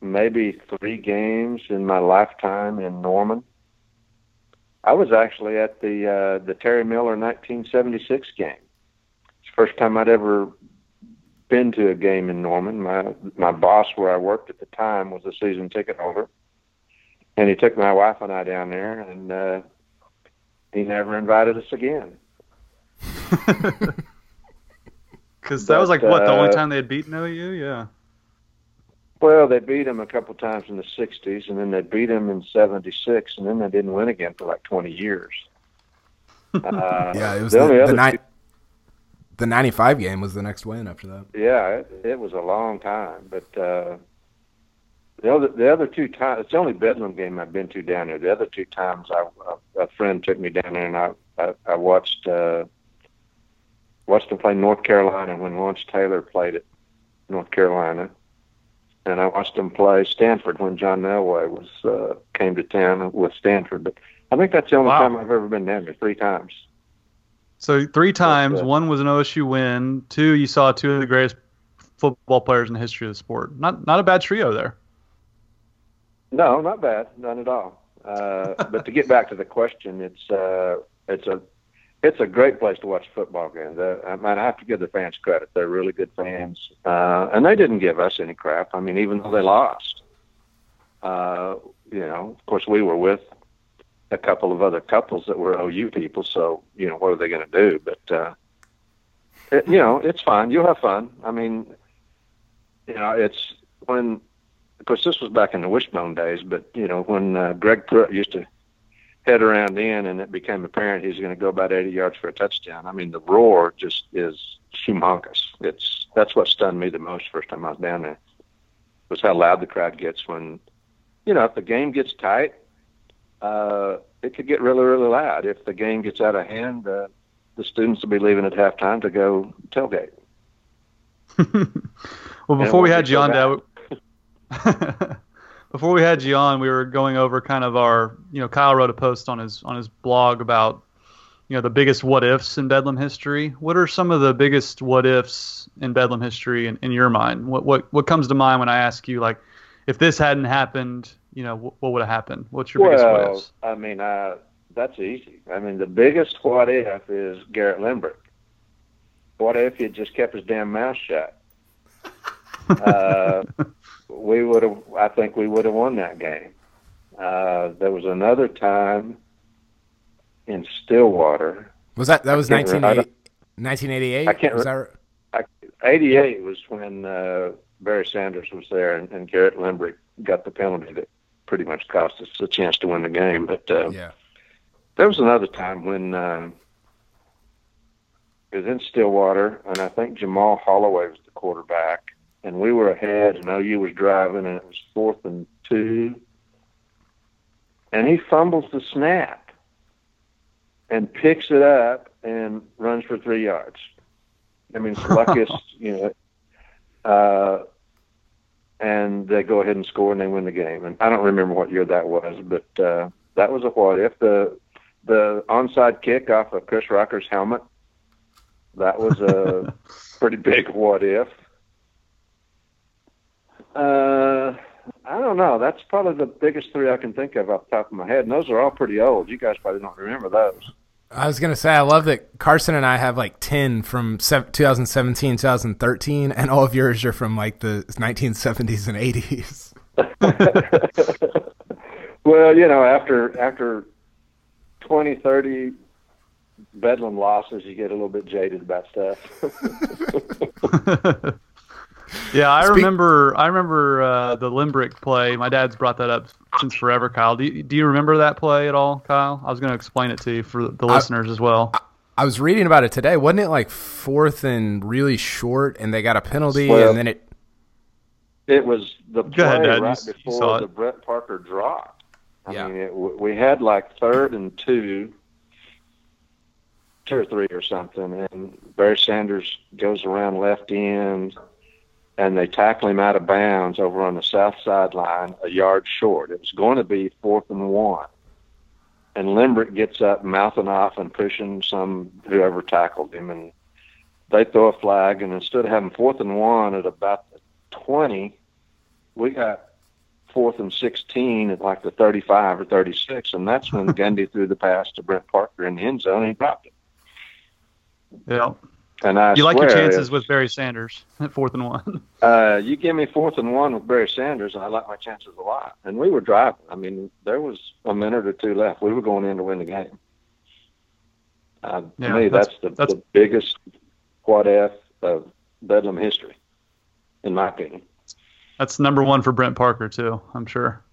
maybe three games in my lifetime in Norman. I was actually at the uh, the Terry Miller 1976 game. It's the first time I'd ever been to a game in Norman. My my boss, where I worked at the time, was a season ticket holder, and he took my wife and I down there, and uh, he never invited us again. Because that was like what the only uh, time they had beaten OU, yeah. Well, they beat them a couple times in the '60s, and then they beat them in '76, and then they didn't win again for like 20 years. Uh, yeah, it was the, the, the night. The '95 game was the next win after that. Yeah, it, it was a long time, but uh, the other the other two times, it's the only Bedlam game I've been to down there. The other two times, I, a, a friend took me down there, and I I, I watched uh, watched them play North Carolina when Lawrence Taylor played at North Carolina, and I watched them play Stanford when John Elway was uh, came to town with Stanford. But I think that's the only wow. time I've ever been down there. Three times. So three times. But, uh, one was an OSU win. Two, you saw two of the greatest football players in the history of the sport. Not not a bad trio there. No, not bad, none at all. Uh, but to get back to the question, it's uh, it's a it's a great place to watch football games. Uh, I mean, I have to give the fans credit; they're really good fans, uh, and they didn't give us any crap. I mean, even though they lost, uh, you know, of course, we were with a couple of other couples that were OU people, so you know, what are they going to do? But uh, it, you know, it's fine. You'll have fun. I mean, you know, it's when, of course, this was back in the wishbone days, but you know, when uh, Greg Pruitt used to head around in, and it became apparent he's going to go about 80 yards for a touchdown. I mean, the roar just is humongous. It's that's what stunned me the most first time I was down there was how loud the crowd gets when, you know, if the game gets tight, uh, it could get really, really loud. If the game gets out of hand, uh, the students will be leaving at halftime to go tailgate. well, before we had you on, Dad, before we had you on, we were going over kind of our, you know, Kyle wrote a post on his on his blog about, you know, the biggest what ifs in Bedlam history. What are some of the biggest what ifs in Bedlam history in, in your mind? What what what comes to mind when I ask you like, if this hadn't happened, you know, what, what would have happened? What's your well, biggest what ifs? I mean, uh, that's easy. I mean, the biggest what if is Garrett Limbrick. What if he just kept his damn mouth shut? uh, we would have. I think we would have won that game. Uh, there was another time in Stillwater. Was that that was 1988? I can't. Was that... I, 88 was when uh, Barry Sanders was there, and, and Garrett Limbrick got the penalty that pretty much cost us a chance to win the game. But uh, yeah, there was another time when uh, it was in Stillwater, and I think Jamelle Holieway was the quarterback, and we were ahead, and OU was driving, and it was fourth and two, and he fumbles the snap and picks it up and runs for three yards. I mean, it's luckiest, you know. Uh, and they go ahead and score and they win the game. And I don't remember what year that was, but uh, that was a what if. The the onside kick off of Chris Rocker's helmet. That was a pretty big what if. Uh, I don't know. That's probably the biggest three I can think of off the top of my head, and those are all pretty old. You guys probably don't remember those. I was gonna say I love that Carson and I have like ten from 2017, 2013, and all of yours are from like the 1970s and 80s. well, you know, after after 20, 30 Bedlam losses, you get a little bit jaded about stuff. yeah, I Speak- remember. I remember uh, the Limbrick play. My dad's brought that up since forever. Kyle, do you, do you remember that play at all, Kyle? I was going to explain it to you for the listeners as well. I, I, was reading about it today. Wasn't it like fourth and really short, and they got a penalty, well, and then it. It was the play ahead, right you, before you the Brett Parker drop. I yeah. mean, it, we had like third and two, two or three or something, and Barry Sanders goes around left end, and they tackle him out of bounds over on the south sideline, a yard short. It was going to be fourth and one, and Limbrick gets up, mouthing off and pushing some whoever tackled him, and they throw a flag, and instead of having fourth and one at about the twenty, we got fourth and 16 at like the 35 or 36, and that's when Gundy threw the pass to Brent Parker in the end zone and he dropped it. Yeah. And I you like your chances if, with Barry Sanders at fourth and one. Uh, you give me fourth and one with Barry Sanders, and I like my chances a lot. And we were driving. I mean, there was a minute or two left. We were going in to win the game. Uh, yeah, to me, that's, that's, the, that's the biggest what if of Bedlam history, in my opinion. That's number one for Brent Parker too. I'm sure.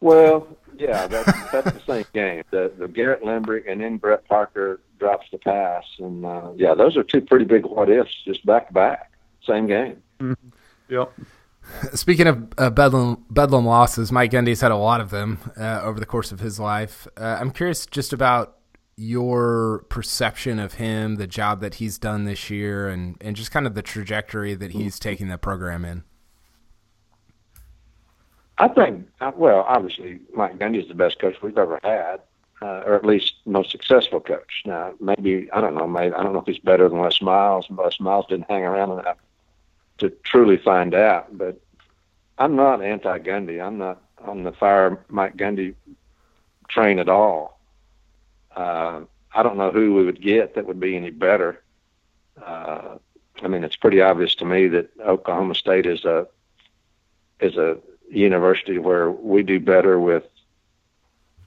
Well, yeah, that's that's the same game. The the Garrett Limbrick and then Brett Parker drops the pass, and uh, yeah, those are two pretty big what ifs just back to back, same game. Mm-hmm. Yep. Speaking of uh, Bedlam, Bedlam losses, Mike Gundy's had a lot of them uh, over the course of his life. Uh, I'm curious just about your perception of him, the job that he's done this year, and, and just kind of the trajectory that he's taking the program in. I think, well, obviously, Mike Gundy is the best coach we've ever had, uh, or at least most successful coach. Now, maybe I don't know. Maybe I don't know if he's better than Les Miles. Les Miles didn't hang around enough to truly find out. But I'm not anti-Gundy. I'm not. on the fire Mike Gundy train at all. Uh, I don't know who we would get that would be any better. Uh, I mean, it's pretty obvious to me that Oklahoma State is a is a university where we do better with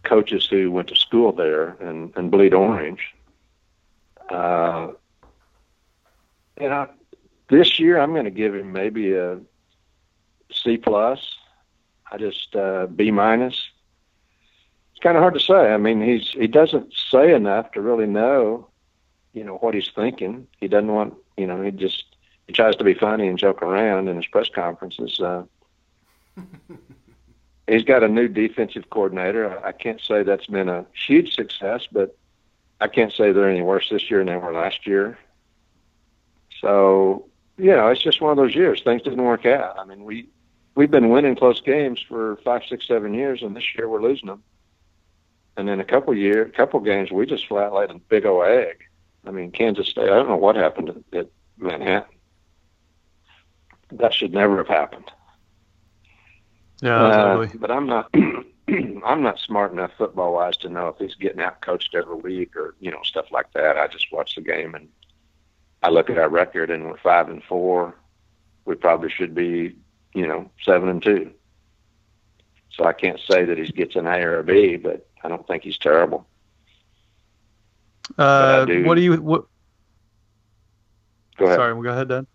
coaches who went to school there and, and bleed orange. Uh, you know, this year I'm going to give him maybe a C plus. I just uh, B minus. It's kind of hard to say. I mean, he's he doesn't say enough to really know, you know, what he's thinking. He doesn't want, you know, he just he tries to be funny and joke around in his press conferences. Uh, he's got a new defensive coordinator. I can't say that's been a huge success, but I can't say they're any worse this year than they were last year. So, you know, it's just one of those years. Things didn't work out. I mean, we we've been winning close games for five, six, seven years, and this year we're losing them. And then a couple year, couple games, we just flat laid a big old egg. I mean, Kansas State. I don't know what happened at, at Manhattan. That should never have happened. Yeah, uh, but I'm not. I'm not smart enough football wise to know if he's getting out coached every week or you know stuff like that. I just watch the game and I look at our record and we're five and four. We probably should be you know seven and two. So I can't say that he gets an A or a B, but I don't think he's terrible. Uh, what do you what? Go ahead. Sorry, we'll go ahead, Dan.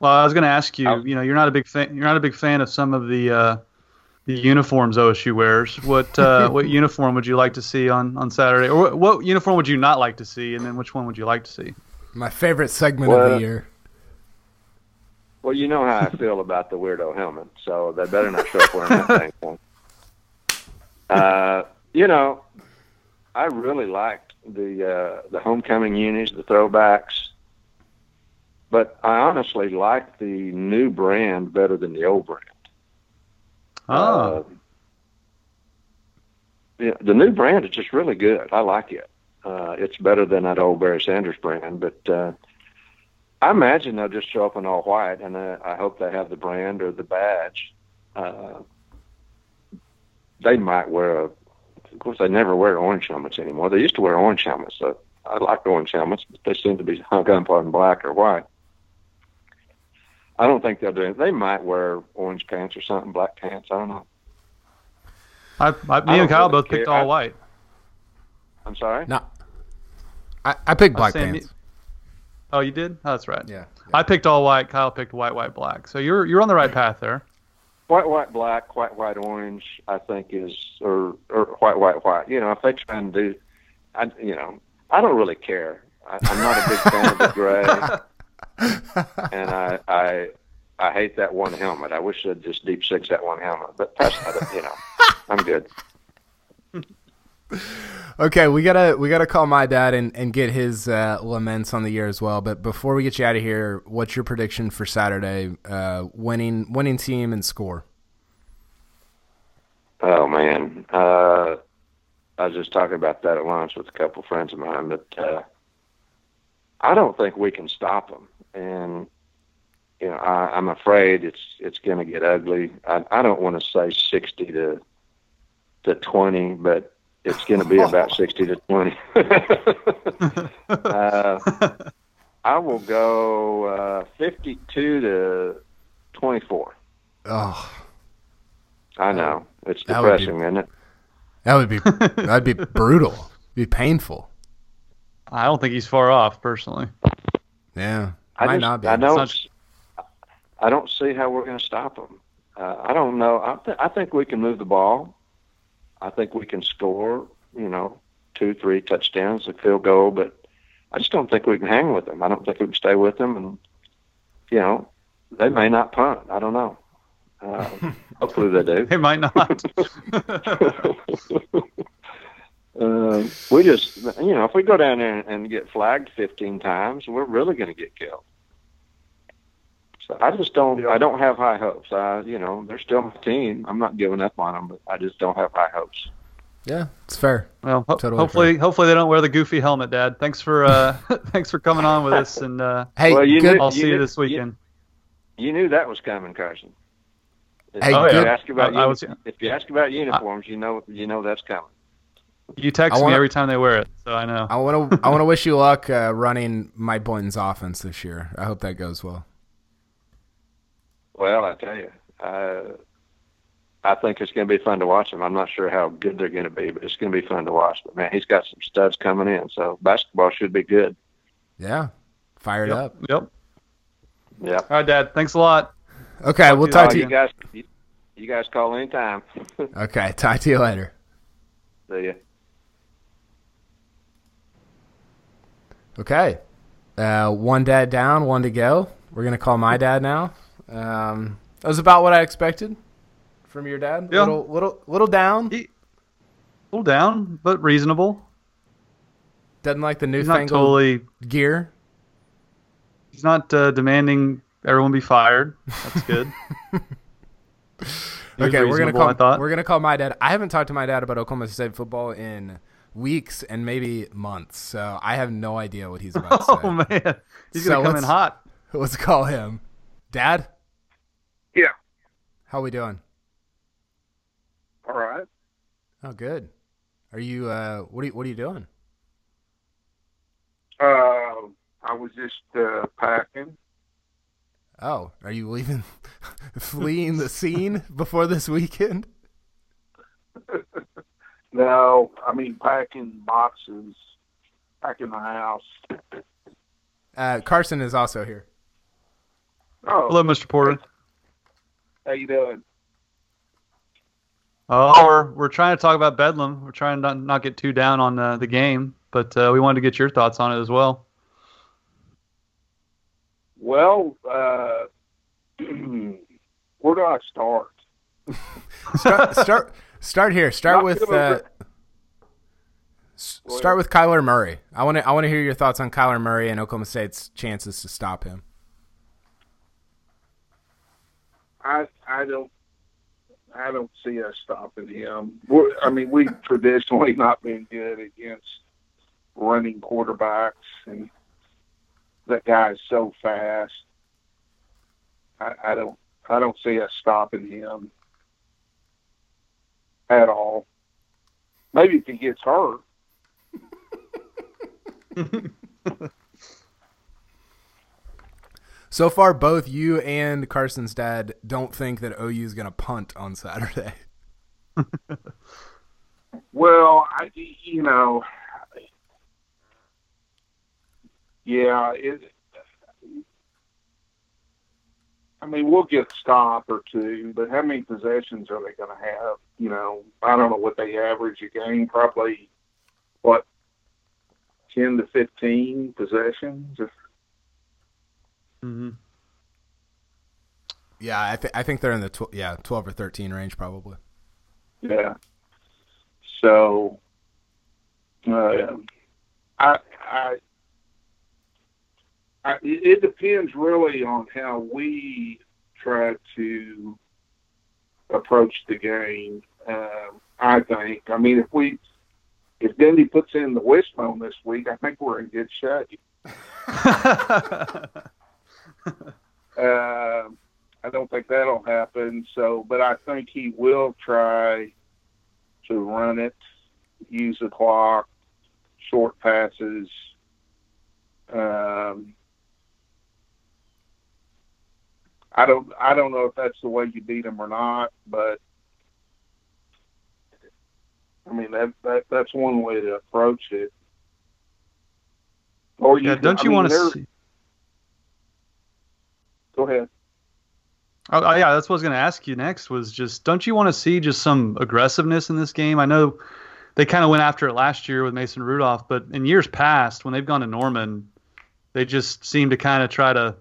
Well, I was going to ask you. you know, you're not a big fan. You're not a big fan of some of the uh, the uniforms OSU wears. What uh, what uniform would you like to see on, on Saturday, or what, what, uniform would you not like to see, and then which one would you like to see? My favorite segment well, of the year. Well, you know how I feel about the weirdo helmet, so they better not show up wearing that thing. Uh, you know, I really liked the uh, the homecoming unis, the throwbacks, but I honestly like the new brand better than the old brand. Oh. Uh, yeah, the new brand is just really good. I like it. Uh, it's better than that old Barry Sanders brand, but uh, I imagine they'll just show up in all white, and uh, I hope they have the brand or the badge. Uh, they might wear a. Of course, they never wear orange helmets anymore. They used to wear orange helmets. So I like orange helmets, but they seem to be hung up on black or white. I don't think they'll do it. They might wear orange pants or something, black pants. I don't know. I, I me I and Kyle really both care. picked all I, white. I'm sorry. No, I, I picked uh, black pants. oh, you did? Oh, that's right. Yeah, yeah, I picked all white. Kyle picked white, white, black. So you're you're on the right path there. White, white, black, white, white, orange. I think is or or white, white, white. You know, if they try and do, I you know, I don't really care. I, I'm not a big fan of the gray. and I, I I hate that one helmet. I wish they'd just deep six that one helmet. But past that, you know, I'm good. okay, we gotta we gotta call my dad and, and get his uh, laments on the year as well. But before we get you out of here, what's your prediction for Saturday? Uh, winning winning team and score. Oh man, uh, I was just talking about that at lunch with a couple of friends of mine, but uh, I don't think we can stop them and you know I, I'm afraid it's it's going to get ugly. I, I don't want to say sixty to to twenty, but it's going to be about sixty to twenty. uh, I will go uh, fifty-two to twenty-four. Oh, I know it's depressing, be, isn't it? That would be that'd be brutal. It'd be painful. I don't think he's far off, personally. Yeah, I Might just, not be. I don't. I don't see how we're going to stop them. Uh, I don't know. I, th- I think we can move the ball. I think we can score. You know, two, three touchdowns, a field goal, but I just don't think we can hang with them. I don't think we can stay with them, and you know, they may not punt. I don't know. Uh, hopefully they do. They might not. uh, we just, you know, if we go down there and get flagged 15 times, we're really going to get killed. So I just don't, yeah. I don't have high hopes. I, you know, they're still my team. I'm not giving up on them, but I just don't have high hopes. Yeah, it's fair. Well, ho- totally hopefully, fair. hopefully they don't wear the goofy helmet, Dad. Thanks for, uh, thanks for coming on with us, and uh, hey, well, you good, I'll you see knew, you this weekend. You, you knew that was coming, Carson. Hey, oh, if, yeah. you ask about I- I was- if you ask about uniforms, you know you know that's coming. You text wanna- me every time they wear it, so I know. I want to I want to wish you luck uh, running Mike Boynton's offense this year. I hope that goes well. Well, I tell you, uh, I think it's going to be fun to watch them. I'm not sure how good they're going to be, but it's going to be fun to watch. But man, he's got some studs coming in, so basketball should be good. Yeah, fired Yep. up. Yep. Yeah. All right, Dad. Thanks a lot. Okay, we'll you talk to you you. guys, you, you guys call anytime. Okay, talk to you later. See ya. Okay, uh, one dad down, one to go. We're gonna call my dad now. Um, that was about what I expected from your dad. Yeah. Little, little, little down. He, little down, but reasonable. Doesn't like the newfangled totally. gear. He's not uh, demanding everyone be fired. That's good. Okay, we're gonna call. We're gonna call my dad. I haven't talked to my dad about Oklahoma State football in weeks and maybe months, so I have no idea what he's about to say. Oh man, he's So gonna come in hot. Let's call him. Dad, Yeah. how are we doing? All right. Oh, good. Are you? Uh, what are you? What are you doing? Uh, I was just uh, packing. Oh, are you leaving, fleeing the scene before this weekend? No, I mean packing boxes, packing the house. Uh, Carson is also here. Oh, Hello, Mr. Porter. how you doing? Oh, we're we're trying to talk about Bedlam. We're trying to not, not get too down on uh, the game, but uh, we wanted to get your thoughts on it as well. Well, uh, where do I start? Start, start, start here. Start with. Uh, start with Kyler Murray. I want to. I want to hear your thoughts on Kyler Murray and Oklahoma State's chances to stop him. I I don't I don't see us stopping him. We're, I mean, we've traditionally not been good against running quarterbacks, and that guy's so fast. I, I don't I don't see us stopping him at all. Maybe if he gets hurt. So far, both you and Carson's dad don't think that OU is going to punt on Saturday. Well, I, you know, yeah, it. I mean, we'll get a stop or two, but how many possessions are they going to have? You know, I don't know what they average a game. Probably what ten to fifteen possessions. hmm Yeah, I, th- I think they're in the tw- yeah twelve or thirteen range probably. Yeah. So, uh, I, I, I, it depends really on how we try to approach the game. Um, I think. I mean, if we, if Dendy puts in the wishbone this week, I think we're in good shape. Uh, I don't think that'll happen. So, but I think he will try to run it, use the clock, short passes. Um, I don't. I don't know if that's the way you beat him or not, but I mean that, that that's one way to approach it. Or yeah, can- don't I you want to see? Go ahead. Oh, oh, yeah, that's what I was going to ask you next. Was just don't you want to see just some aggressiveness in this game? I know they kind of went after it last year with Mason Rudolph, but in years past, when they've gone to Norman, they just seem to kind of try to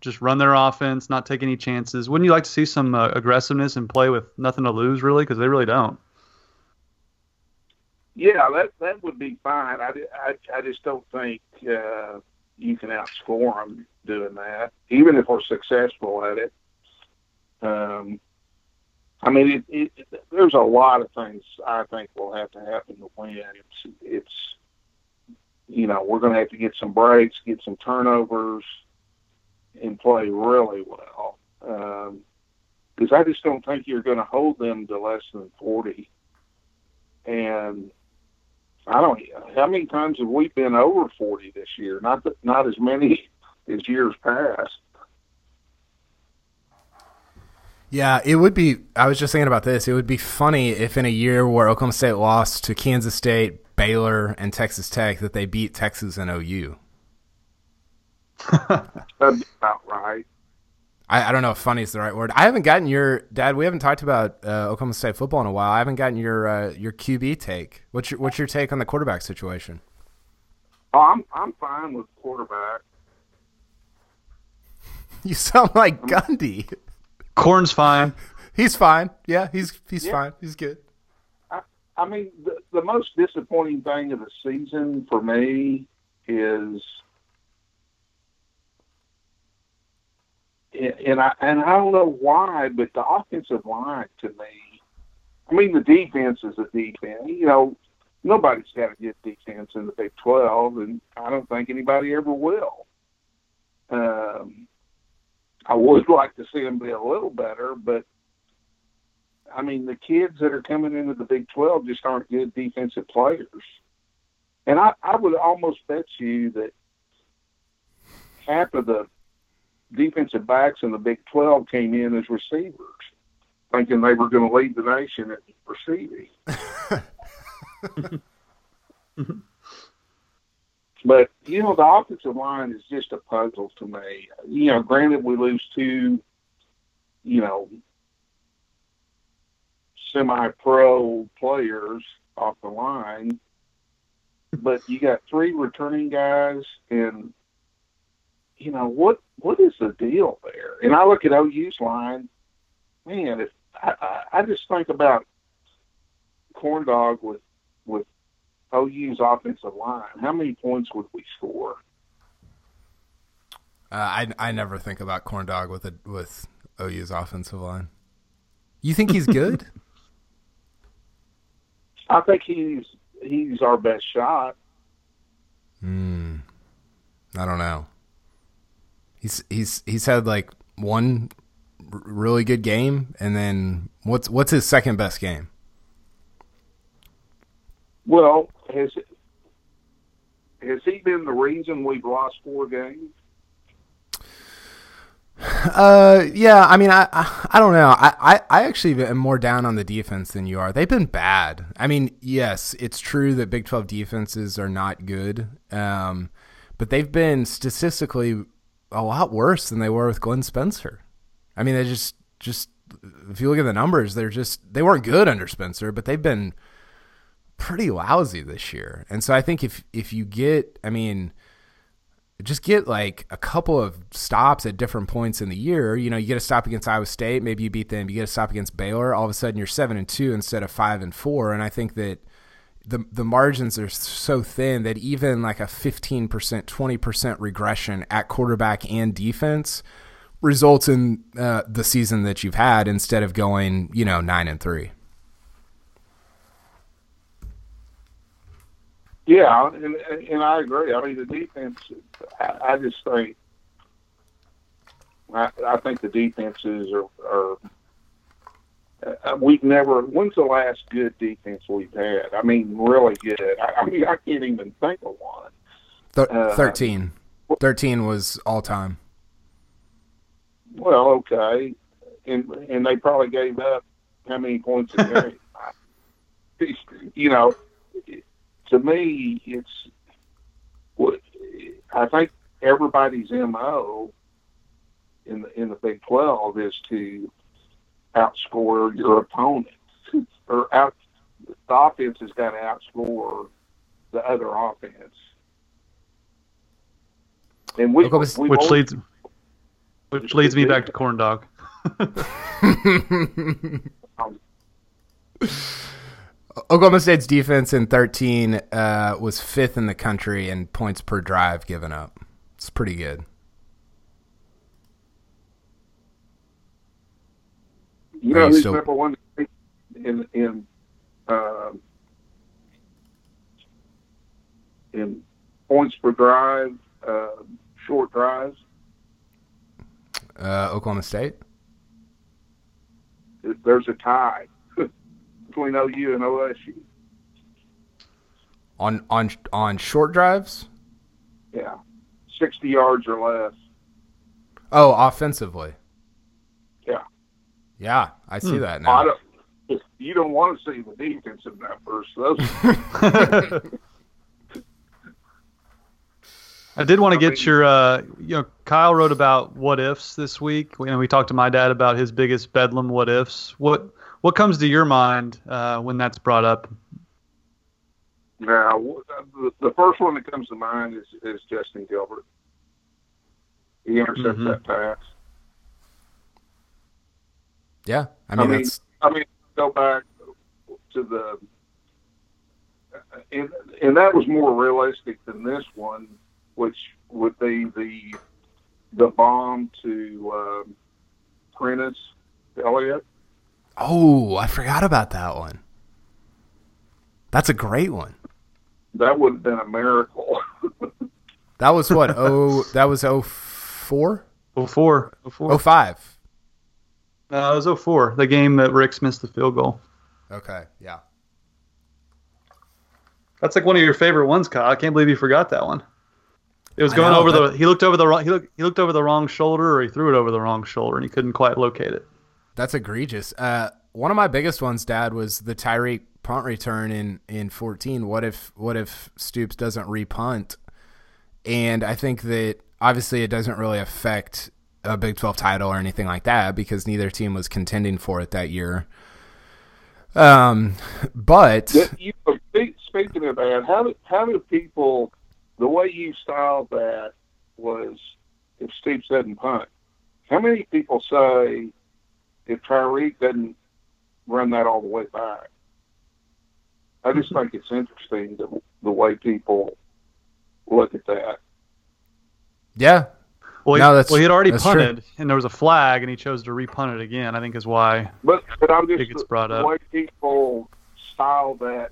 just run their offense, not take any chances. Wouldn't you like to see some uh, aggressiveness and play with nothing to lose, really? Because they really don't. Yeah, that that would be fine. I, I, I just don't think uh, you can outscore them doing that, even if we're successful at it. Um, I mean, it, it, there's a lot of things I think will have to happen to win. It's, it's you know, we're going to have to get some breaks, get some turnovers, and play really well. Um, because I just don't think you're going to hold them to less than 40. And I don't. How many times have we been over 40 this year? Not not as many as years past. Yeah, it would be. I was just thinking about this. It would be funny if in a year where Oklahoma State lost to Kansas State, Baylor, and Texas Tech, that they beat Texas and OU. That's about right. I, I, don't know if funny is the right word. I haven't gotten your dad. We haven't talked about uh, Oklahoma State football in a while. I haven't gotten your uh, your QB take. What's your what's your take on the quarterback situation? Oh, I'm I'm fine with quarterback. You sound like Gundy. Corn's fine. He's fine. Yeah, he's he's Yeah. fine. He's good. I, I mean, the, the most disappointing thing of the season for me is, and I and I don't know why, but the offensive line to me. I mean, the defense is a defense. You know, nobody's got a good defense in the Big Twelve, and I don't think anybody ever will. Um, I would like to see them be a little better, but I mean, the kids that are coming into the Big 12 just aren't good defensive players. And I, I would almost bet you that half of the defensive backs in the Big 12 came in as receivers, thinking they were going to lead the nation at receiving. but, you know, the offensive line is just a puzzle to me. You know, granted, we lose two, you know, semi-pro players off the line, but you got three returning guys, and you know what what is the deal there? And I look at OU's line, man. If I, I, I just think about Corndog with with OU's offensive line, how many points would we score? Uh, I I never think about Corndog with a with OU's offensive line. You think he's good? I think he's he's our best shot. Hmm. I don't know. He's he's he's had like one r- really good game, and then what's what's his second best game? Well, has has he been the reason we've lost four games? Uh, yeah. I mean, I, I, I don't know. I, I, I actually am more down on the defense than you are. They've been bad. I mean, yes, it's true that Big Twelve defenses are not good. Um, but they've been statistically a lot worse than they were with Glenn Spencer. I mean, they just, just if you look at the numbers, they're just they weren't good under Spencer, but they've been pretty lousy this year. And so I think if if you get, I mean just get like a couple of stops at different points in the year. You know, you get a stop against Iowa State, maybe you beat them. You get a stop against Baylor, all of a sudden you're seven and two instead of five and four. And I think that the the margins are so thin that even like a fifteen percent, twenty percent regression at quarterback and defense results in uh, the season that you've had instead of going, you know, nine and three. Yeah, and and I agree. I mean, the defense. I, I just think. I, I think the defenses are. are uh, we've never. When's the last good defense we've had? I mean, really good. I, I mean, I can't even think of one. Th- Uh, 13. 13 was all time. Well, okay, and and they probably gave up how many points a game? you know, to me, it's what I think everybody's mo in the in the Big Twelve is to outscore your opponent, or out the offense has got to outscore the other offense. And we, Oklahoma- we've which always- leads which leads me back to Corndog. Oklahoma State's defense in 13 uh, was fifth in the country in points per drive given up. It's pretty good. You know who's still- number one in in um in points per drive, uh, short drives? Uh, Oklahoma State. there's a tie between OU and OSU. On on on short drives? Yeah, sixty yards or less. Oh, offensively. Yeah. Yeah, I see Hmm. that I now. don't, you don't want to see the defensive numbers. Those I did want to I get mean- your, uh, you know, Kyle wrote about what ifs this week. You know, we talked to my dad about his biggest bedlam what ifs. What what comes to your mind uh, when that's brought up? now the, the first one that comes to mind is, is Justin Gilbert. He intercepts Mhm. that pass. Yeah, I I mean, mean, that's I mean, go back to the, and, and that was more realistic than this one, which would be the the bomb to um, Prentice Elliott. oh, I forgot about that one. That's a great one. That would have been a miracle. That was what oh that was oh four Before, before. oh five. No, it was 04, the game that Ricks missed the field goal. Okay, yeah. That's like one of your favorite ones, Kyle. I can't believe you forgot that one. It was going know, over the. He looked over the. wrong- He looked. He looked over the wrong shoulder, or he threw it over the wrong shoulder, and he couldn't quite locate it. That's egregious. Uh, one of my biggest ones, Dad, was the Tyreek punt return in in 14. What if what if Stoops doesn't repunt? And I think that obviously it doesn't really affect a Big 12 title or anything like that because neither team was contending for it that year. Um, but you know, speaking of that, how do how do people the way you styled that was if Steve doesn't punt? How many people say if Tyreek doesn't run that all the way back? I just think it's interesting the the way people look at that. yeah, Well, No, he, that's- well, he had already that's true. punted, and there was a flag, and he chose to repunt it again. I think is why But but I'm just It gets the, brought up. way people style that.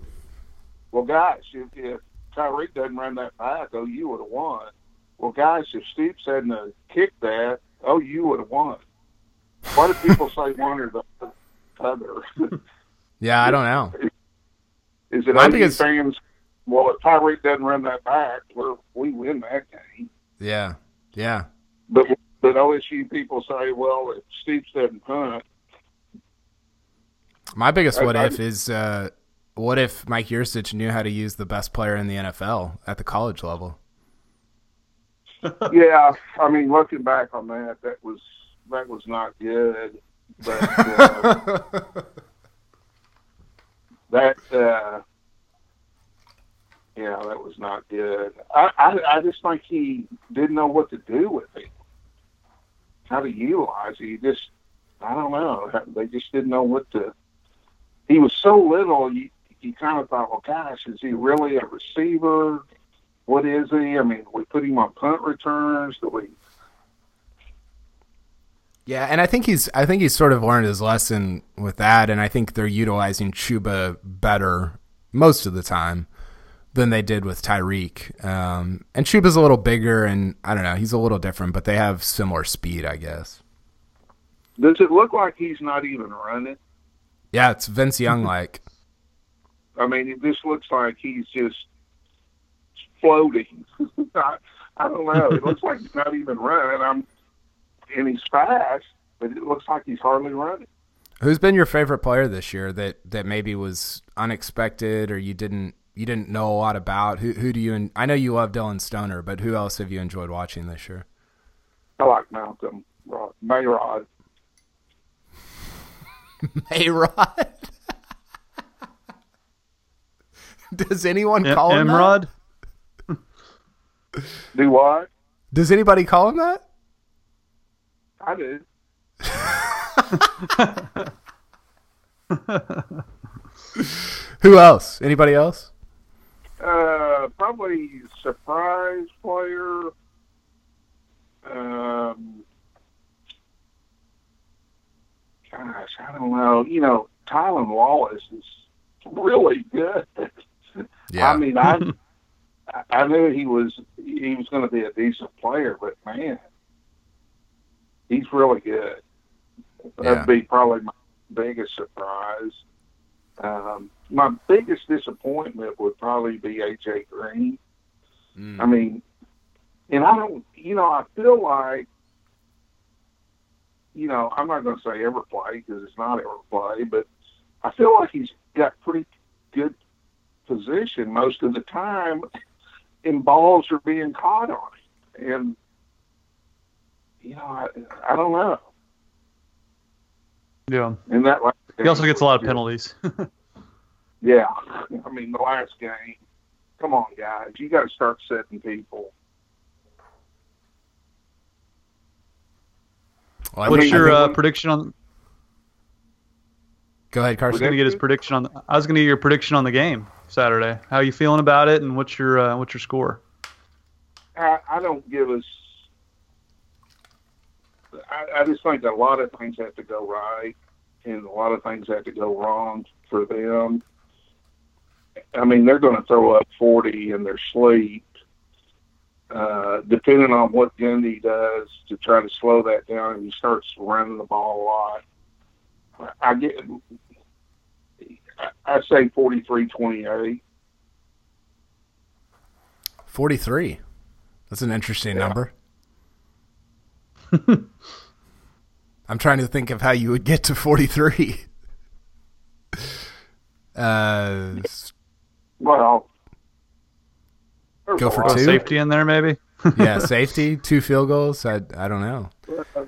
Well, guys, if, if Tyreek doesn't run that back, oh, you would have won. Well, guys, if Steve hadn't have kicked that, oh, you would have won. Why do people say one or the other? yeah, I don't know. Is it My OU biggest- fans? Well, if Tyreek doesn't run that back, we're, we win that game. Yeah, yeah. But but OSU people say, well, if Steve doesn't punt, My biggest what I- if is uh, what if Mike Yurcich knew how to use the best player in the NFL at the college level? yeah, I mean, looking back on that, that was that was not good. But uh, that, uh, yeah, that was not good. I, I I just think he didn't know what to do with it, how to utilize it. He just, I don't know. They just didn't know what to. He was so little. You you kind of thought, well, gosh, is he really a receiver? What is he? I mean, we put him on punt returns. Do we? Yeah, and I think he's I think he's sort of learned his lesson with that, and I think they're utilizing Chuba better most of the time than they did with Tyreek. Um, and Chuba's a little bigger, and I don't know, he's a little different, but they have similar speed, I guess. Does it look like he's not even running? Yeah, it's Vince Young like. I mean, it just looks like he's just floating. I, I don't know. It looks like he's not even running. I'm, and he's fast, but it looks like he's hardly running. Who's been your favorite player this year that that maybe was unexpected or you didn't you didn't know a lot about? Who who do you? En- I know you love Dillon Stoner, but who else have you enjoyed watching this year? I like Malcolm Rod, Mayrod. Mayrod. Does anyone Em- call him that? Emrod. Do what? Does anybody call him that? I do. Who else? Anybody else? Uh, probably surprise player. Um, gosh, I don't know. You know, Tylan Wallace is really good. Yeah. I mean, I I knew he was he was going to be a decent player, but man, he's really good. Yeah. That'd be probably my, biggest surprise. Um, my biggest disappointment would probably be AJ Green. Mm. I mean, and I don't, you know, I feel like, you know, I'm not going to say ever play because it's not ever play, but I feel like he's got pretty good position most of the time, and balls are being caught on him. And you know, I, I don't know. Yeah. And that he also gets a lot of penalties. yeah, I mean the last game. Come on, guys, you got to start setting people. Well, What's your uh, prediction on? Go ahead, Carson. Going to get his prediction on. The, I was going to get your prediction on the game Saturday. How are you feeling about it, and what's your uh, what's your score? I, I don't give us. I, I just think a lot of things have to go right, and a lot of things have to go wrong for them. I mean, they're going to throw up 40 in their sleep, uh, depending on what Gundy does to try to slow that down, and he starts running the ball a lot. I get I say 43 28. 43. That's an interesting yeah. number. I'm trying to think of how you would get to 43. Uh, well, go for two. Safety in there, maybe. yeah, safety, two field goals. I I don't know. Uh,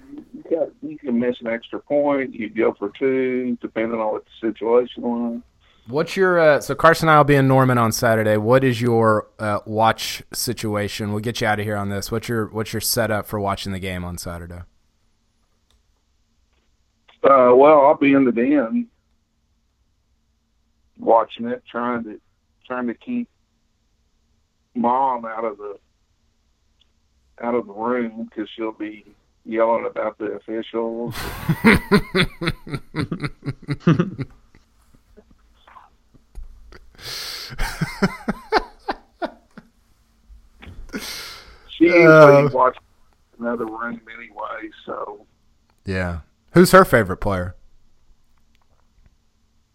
you can miss an extra point. You go for two, depending on what the situation was. What's your uh, so Carson and I will be in Norman on Saturday. What is your uh, watch situation? We'll get you out of here on this. What's your what's your setup for watching the game on Saturday? Uh, well, I'll be in the den watching it, trying to trying to keep mom out of the out of the room because she'll be yelling about the officials. she usually uh, watches another room anyway, so. Yeah. Who's her favorite player?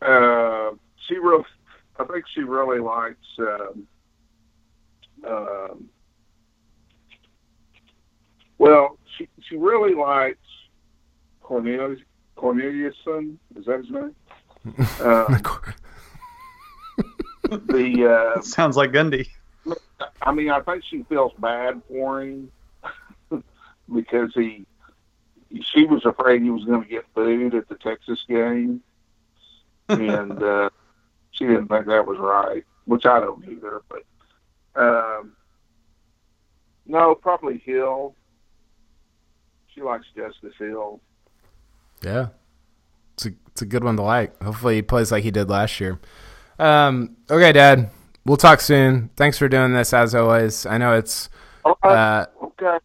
Uh, she really, I think she really likes. Um, um, well, she she really likes Cornelius Corneliusson. Is that his name? Um, the uh, sounds like Gundy. I mean, I think she feels bad for him because he she was afraid he was going to get booed at the Texas game, and uh, she didn't think that was right, which I don't either. But um, no, probably Hill. She likes Justice Hill. Yeah, it's a it's a good one to like. Hopefully, he plays like he did last year. Um, okay, Dad. We'll talk soon. Thanks for doing this as always. I know it's. Uh, okay.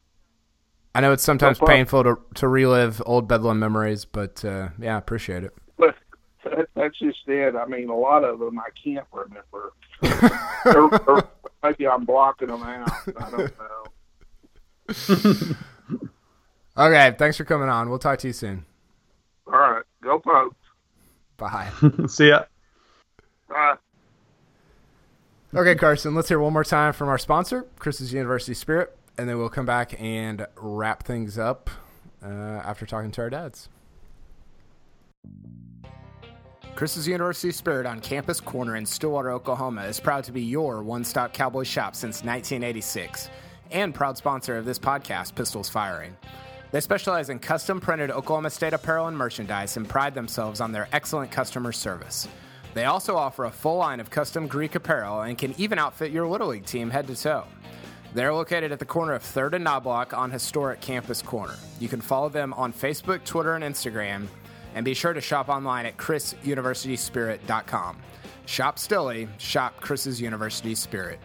I know it's sometimes no painful to to relive old Bedlam memories, but uh, yeah, appreciate it. But that's just it. I mean, a lot of them I can't remember. or, or maybe I'm blocking them out. I don't know. okay, thanks for coming on. We'll talk to you soon. All right, go Pokes. Bye. See ya. Bye. Okay, Carson, let's hear one more time from our sponsor, Chris's University Spirit, and then we'll come back and wrap things up uh, after talking to our dads. Chris's University Spirit on Campus Corner in Stillwater, Oklahoma is proud to be your one stop cowboy shop since 1986 and proud sponsor of this podcast, Pistols Firing. They specialize in custom printed Oklahoma State apparel and merchandise and pride themselves on their excellent customer service. They also offer a full line of custom Greek apparel and can even outfit your Little League team head to toe. They're located at the corner of 3rd and Knoblock on historic Campus Corner. You can follow them on Facebook, Twitter, and Instagram, and be sure to shop online at chrisuniversityspirit.com. Shop Stilly, shop Chris's University Spirit.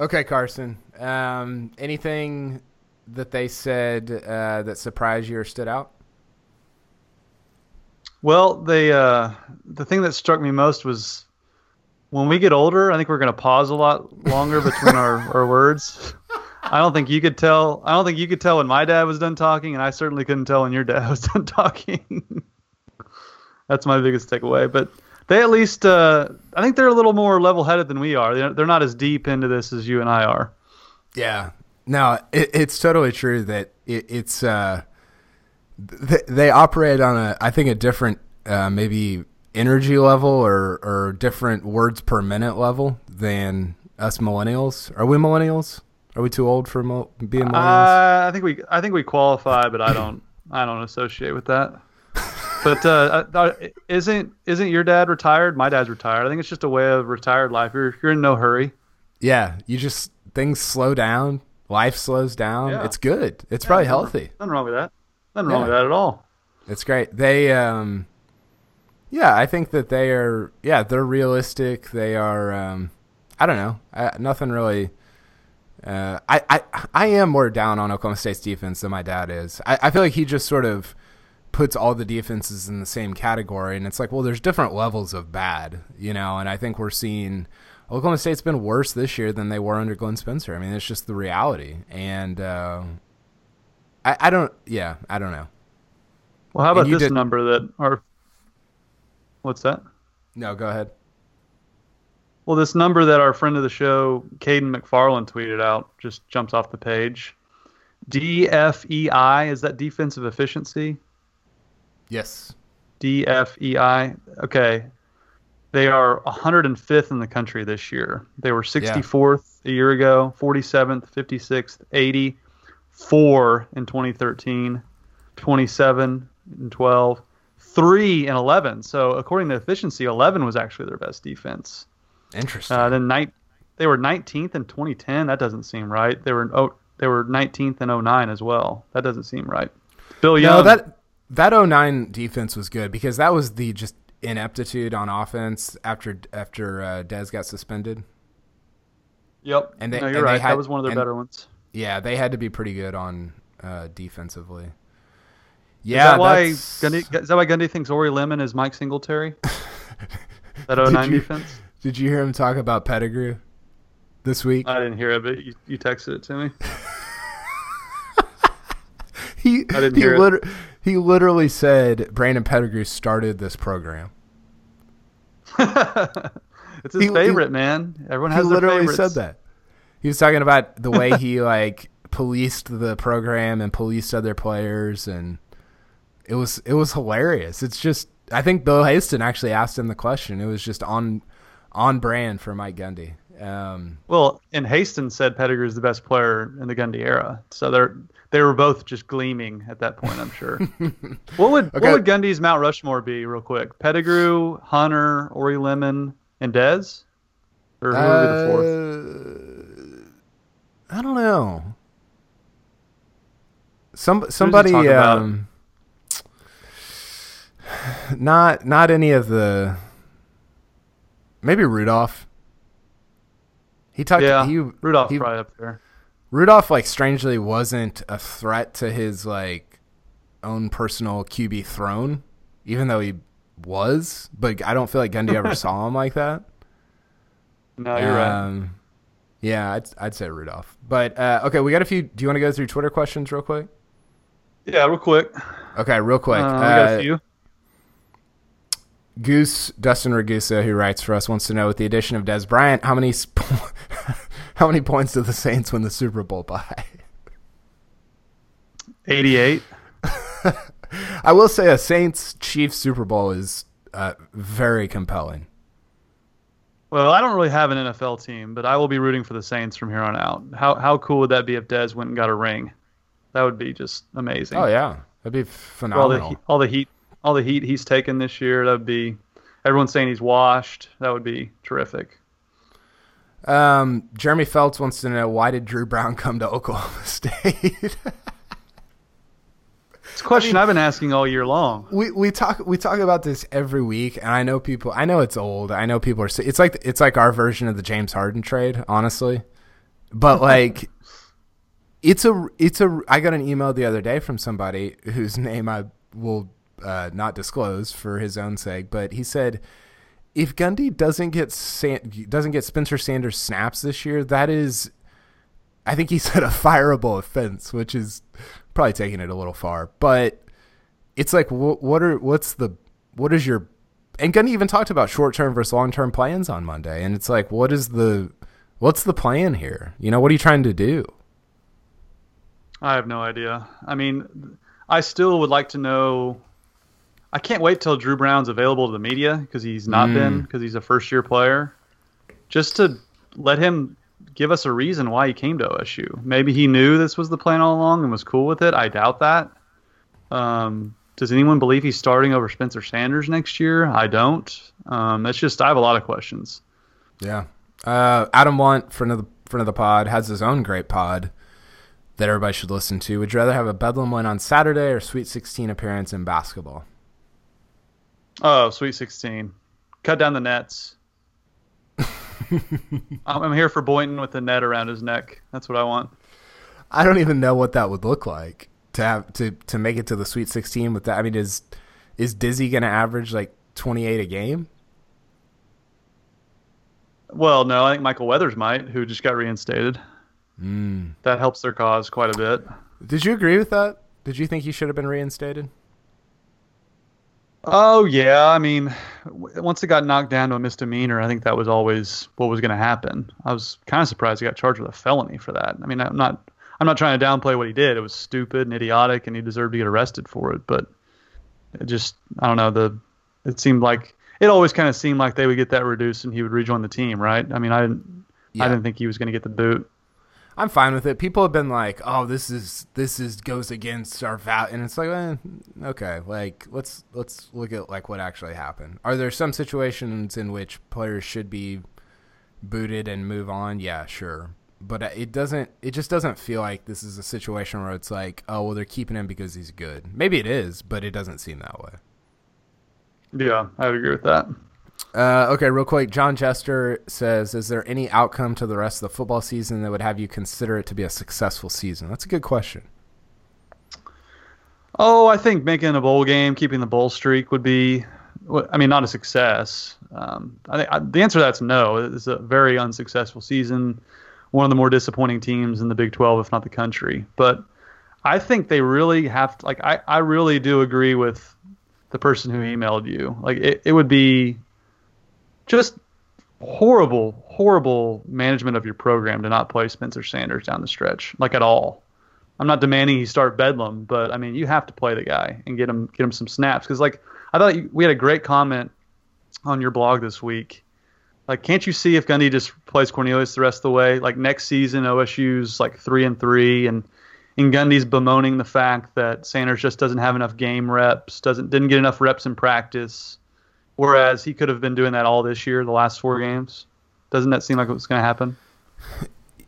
Okay, Carson. Um, anything that they said uh, that surprised you or stood out? Well, they uh, the thing that struck me most was when we get older. I think we're going to pause a lot longer between our, our words. I don't think you could tell. I don't think you could tell when my dad was done talking, and I certainly couldn't tell when your dad was done talking. That's my biggest takeaway. But they at least, uh, I think they're a little more level-headed than we are. They're, not as deep into this as you and I are. Yeah, no, it, it's totally true that it, it's uh, th- they operate on a, I think, a different uh, maybe energy level or or different words per minute level than us millennials. Are we millennials? Are we too old for mo- being millennials? Uh, I think we I think we qualify, but I don't I don't associate with that. But uh, uh, isn't isn't your dad retired? My dad's retired. I think it's just a way of retired life. You're you're in no hurry. Yeah, you just things slow down. Life slows down. Yeah. It's good. It's probably Yeah, healthy. Nothing wrong with that. Nothing wrong with that at all. It's great. They, um, yeah, I think that they are. Yeah, they're realistic. They are. Um, I don't know. I, nothing really. Uh, I, I I am more down on Oklahoma State's defense than my dad is. I, I feel like he just sort of puts all the defenses in the same category, and it's like, well, there's different levels of bad, you know. And I think we're seeing Oklahoma State's been worse this year than they were under Glenn Spencer. I mean, it's just the reality, and uh, I I don't. Yeah, I don't know. Well, how about this did- number that or what's that? No, go ahead. Well, this number that our friend of the show, Caden McFarland, tweeted out just jumps off the page. DFEI is that defensive efficiency? Yes. DFEI. Okay. They are 105th in the country this year. They were 64th a year ago, 47th, 56th, 80, 4 in 2013, 27 and 12, 3 and 11. So, according to efficiency, 11 was actually their best defense. Interesting. Uh, then night, they were 19th in 2010. That doesn't seem right. They were oh, they were 19th in 09 as well. That doesn't seem right. Bill Young. no, that that 09 defense was good because that was the just ineptitude on offense after after uh, Dez got suspended. Yep. and they- no, you're and they right. had- that was one of their and- better ones. Yeah, they had to be pretty good on uh, defensively. is Yeah, that why that's- Gundy, is that why Gundy thinks Orie Lemon is Mike Singletary? that 09 you- defense. Did you hear him talk about Pettigrew this week? I didn't hear it, but you, you texted it to me. he I didn't he, hear it. he literally said Brandon Pettigrew started this program. it's his He- he- favorite, man. Everyone has he literally favorites. said that. He was talking about the way he like policed the program and policed other players, and it was it was hilarious. It's just I think Bill Haisten actually asked him the question. It was just on on brand for Mike Gundy. Um, Well, and Haisten said Pettigrew is the best player in the Gundy era, so they're they were both just gleaming at that point. I'm sure. what would Okay. what would Gundy's Mount Rushmore be, real quick? Pettigrew, Hunter, Orie Lemon, and Dez, or who would be the fourth? uh, I don't know. Some somebody um, not not any of the maybe Rudolph. He talked. Yeah, he, Rudolph's he- probably up there. Rudolph like strangely wasn't a threat to his like own personal QB throne, even though he was. But I don't feel like Gundy ever saw him like that. No, you're right. Um, Yeah, I'd, I'd say Rudolph. But uh, okay, we got a few. Do you want to go through Twitter questions real quick? Yeah, real quick. Okay, real quick. Uh, we got Uh, a few. Goose Dustin Ragusa, who writes for us, wants to know with the addition of Dez Bryant, how many sp- how many points do the Saints win the Super Bowl by? 88. I will say a Saints Chiefs Super Bowl is uh, very compelling. Well, I don't really have an NFL team, but I will be rooting for the Saints from here on out. How how cool would that be if Dez went and got a ring? That would be just amazing. Oh yeah, that'd be all the phenomenal. all the heat all the heat he's taken this year. That would be everyone's saying he's washed. That would be terrific. Um, Jeremy Feltz wants to know why did Dru Brown come to Oklahoma State? It's a question I have been asking all year long. we we talk we talk about this every week, and I know people. I know it's old. I know people are. It's like it's like our version of the James Harden trade, honestly. But like, it's a it's a. I got an email the other day from somebody whose name I will uh, not disclose for his own sake, but he said. If Gundy doesn't get San- doesn't get Spencer Sanders snaps this year, that is I think he said a fireable offense, which is probably taking it a little far. But it's like, what, what are what's the what is your and Gundy even talked about short term versus long term plans on Monday, and it's like, what is the what's the plan here? You know, what are you trying to do? I have no idea. I mean, I still would like to know. I can't wait till Dru Brown's available to the media because he's not mm. been because he's a first year player. Just to let him give us a reason why he came to OSU. Maybe he knew this was the plan all along and was cool with it. I doubt that. Um, does anyone believe he's starting over Spencer Sanders next year? I don't. Um, that's just I have a lot of questions. Yeah. Uh, Adam Want, friend of the friend of the pod, has his own great pod that everybody should listen to. Would you rather have a Bedlam win on Saturday or Sweet 16 appearance in basketball? Oh, Sweet 16. Cut down the nets. I'm here for Boynton with the net around his neck. That's what I want. I don't even know what that would look like to have to to make it to the Sweet 16 with that. I mean, is is Dizzy going to average like 28 a game? Well, no, I think Michael Weathers might, who just got reinstated. Mm. That helps their cause quite a bit. Did you agree with that? Did you think he should have been reinstated? Oh yeah, I mean, once it got knocked down to a misdemeanor, I think that was always what was going to happen. I was kind of surprised he got charged with a felony for that. I mean, I'm not, I'm not trying to downplay what he did. It was stupid and idiotic, and he deserved to get arrested for it. But it just, I don't know. The, it seemed like it always kind of seemed like they would get that reduced and he would rejoin the team, right? I mean, I didn't, yeah. I didn't think he was going to get the boot. I'm fine with it. People have been like, "Oh, this is this is goes against our val," and it's like, eh, okay, like let's let's look at like what actually happened. Are there some situations in which players should be booted and move on? Yeah, sure, but it doesn't. It just doesn't feel like this is a situation where it's like, oh, well, they're keeping him because he's good. Maybe it is, but it doesn't seem that way. Yeah, I would agree with that. Uh, okay, real quick. John Jester says, "Is there any outcome to the rest of the football season that would have you consider it to be a successful season?" That's a good question. Oh, I think making a bowl game, keeping the bowl streak would be, I mean, not a success. Um, I think I, the answer to that's no. It's a very unsuccessful season. One of the more disappointing teams in the Big 12, if not the country. But I think they really have to, like, I, I really do agree with the person who emailed you. Like, it, it would be just horrible, horrible management of your program to not play Spencer Sanders down the stretch, like at all. I'm not demanding he start Bedlam, but I mean you have to play the guy and get him get him some snaps because like I thought you, we had a great comment on your blog this week. Like, can't you see if Gundy just plays Cornelius the rest of the way? Like next season, OSU's like three and three, and and Gundy's bemoaning the fact that Sanders just doesn't have enough game reps, doesn't didn't get enough reps in practice. Whereas he could have been doing that all this year, the last four games. Doesn't that seem like it was going to happen?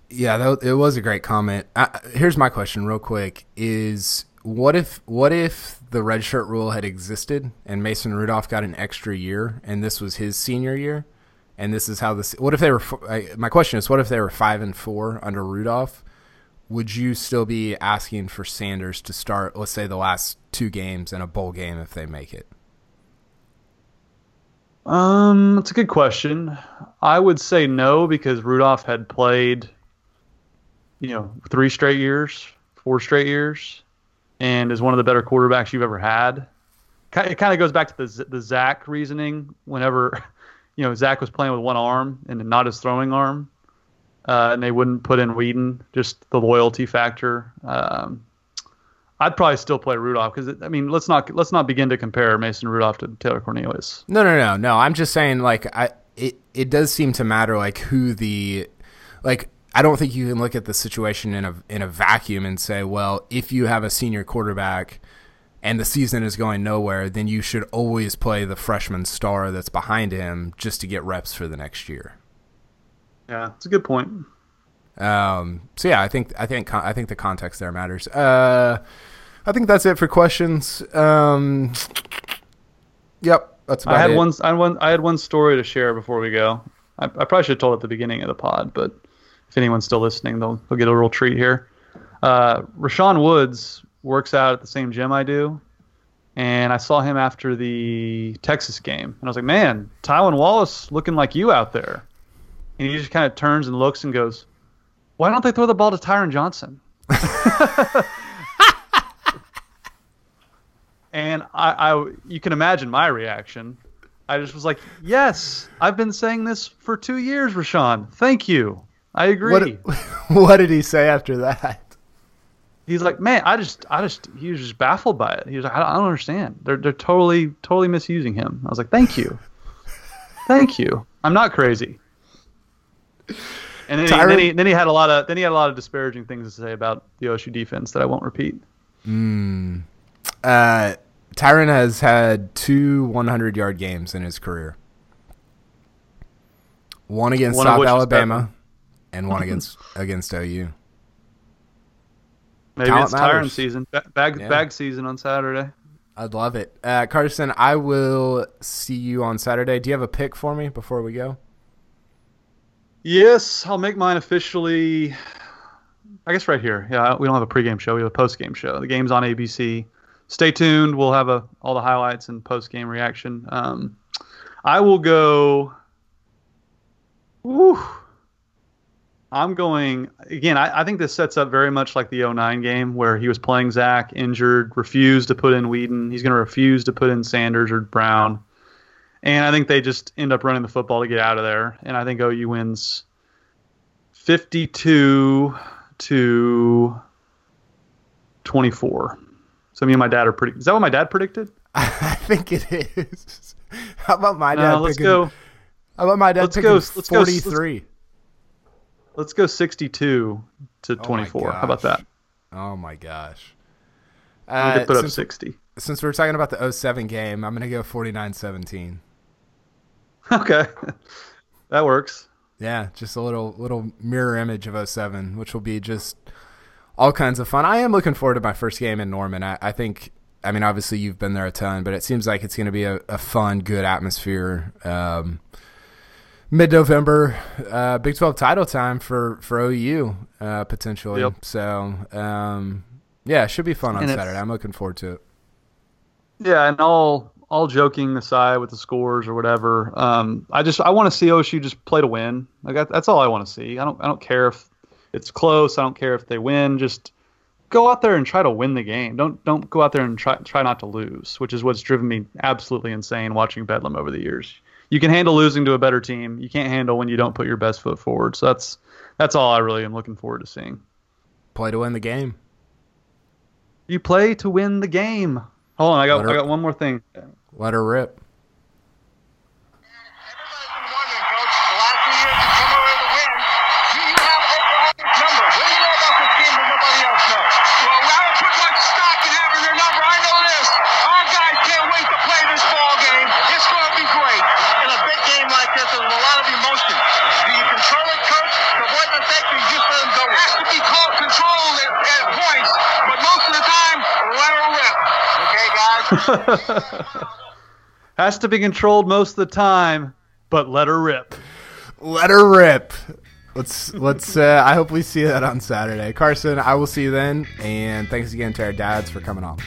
Yeah, that, it was a great comment. I, here's my question, real quick: Is what if what if the redshirt rule had existed and Mason Rudolph got an extra year and this was his senior year, and this is how this? What if they were? My question is, what if they were five and four under Rudolph? Would you still be asking for Sanders to start, let's say, the last two games and a bowl game if they make it? Um, that's a good question. I would say no because Rudolph had played, you know, three straight years, four straight years, and is one of the better quarterbacks you've ever had. It kind of goes back to the the Zac reasoning. Whenever, you know, Zac was playing with one arm and not his throwing arm, uh, and they wouldn't put in Weeden, just the loyalty factor. Um, I'd probably still play Rudolph because I mean, let's not let's not begin to compare Mason Rudolph to Taylor Cornelius. No, no, no, no. I'm just saying, like, I it it does seem to matter, like who the like. I don't think you can look at the situation in a in a vacuum and say, well, if you have a senior quarterback and the season is going nowhere, then you should always play the freshman star that's behind him just to get reps for the next year. Yeah, it's a good point. Um, so yeah, I think I think I think the context there matters. Uh, I think that's it for questions. Um, yep, that's about I had it. one. I had one. I had one story to share before we go. I, I probably should have told it at the beginning of the pod, but if anyone's still listening, they'll they'll get a real treat here. Uh, Rashaun Woods works out at the same gym I do, and I saw him after the Texas game, and I was like, "Man, Tylan Wallace looking like you out there." And he just kind of turns and looks and goes, why don't they throw the ball to Tyron Johnson? and I, I, you can imagine my reaction. I just was like, "Yes, I've been saying this for two years, Rashaun. Thank you. I agree." What, what did he say after that? He's like, "Man, I just, I just, he was just baffled by it. He was like, I don't, I don't understand. They're, they're totally, totally misusing him." I was like, "Thank you, thank you. I'm not crazy." And then, he, then, he, then he had a lot of then he had a lot of disparaging things to say about the OSU defense that I won't repeat. Mm. Uh, Tyron has had two 100 yard games in his career. One against one South Alabama, and one against against OU. Maybe Talent it's matters. Tyron season, bag yeah. bag season on Saturday. I'd love it, uh, Carson. I will see you on Saturday. Do you have a pick for me before we go? Yes, I'll make mine officially. I guess right here. Yeah, we don't have a pregame show. We have a postgame show. The game's on ABC. Stay tuned. We'll have a, all the highlights and post game reaction. Um, I will go. Whew, I'm going again. I, I, think this sets up very much like the 09 game where he was playing Zac injured, refused to put in Weeden. He's going to refuse to put in Sanders or Brown. And I think they just end up running the football to get out of there. And I think OU wins 52 to 24. So me and my dad are pretty. Is that what my dad predicted? I think it is. How about my dad? let's picking, go. How about my dad let's go, let's 43? Go, let's, let's, go 62 to 24. How about that? Oh my gosh. Uh, put up 60. Since we're talking about the 07 game, I'm going to go 49 17. Okay, that works. Yeah, just a little little mirror image of 07, which will be just all kinds of fun. I am looking forward to my first game in Norman. I, I think, I mean, obviously you've been there a ton, but it seems like it's going to be a, a, fun, good atmosphere. Um, Mid November, uh, Big Twelve title time for for OU uh, potentially. Yep. So um, yeah, it should be fun on and Saturday. I'm looking forward to it. Yeah, and all all joking aside with the scores or whatever, um, I just I want to see OSU just play to win. Like that's all I want to see. I don't I don't care if it's close. I don't care if they win. Just go out there and try to win the game. Don't don't go out there and try try not to lose, which is what's driven me absolutely insane watching Bedlam over the years. You can handle losing to a better team. You can't handle when you don't put your best foot forward. So that's that's all I really am looking forward to seeing. Play to win the game. You play to win the game. Hold on, I got I got one more thing. Let her rip. Has to be controlled most of the time, but let her rip. Let her rip. Let's let's. Uh, I hope we see that on Saturday, Carson. I will see you then, and thanks again to our dads for coming on.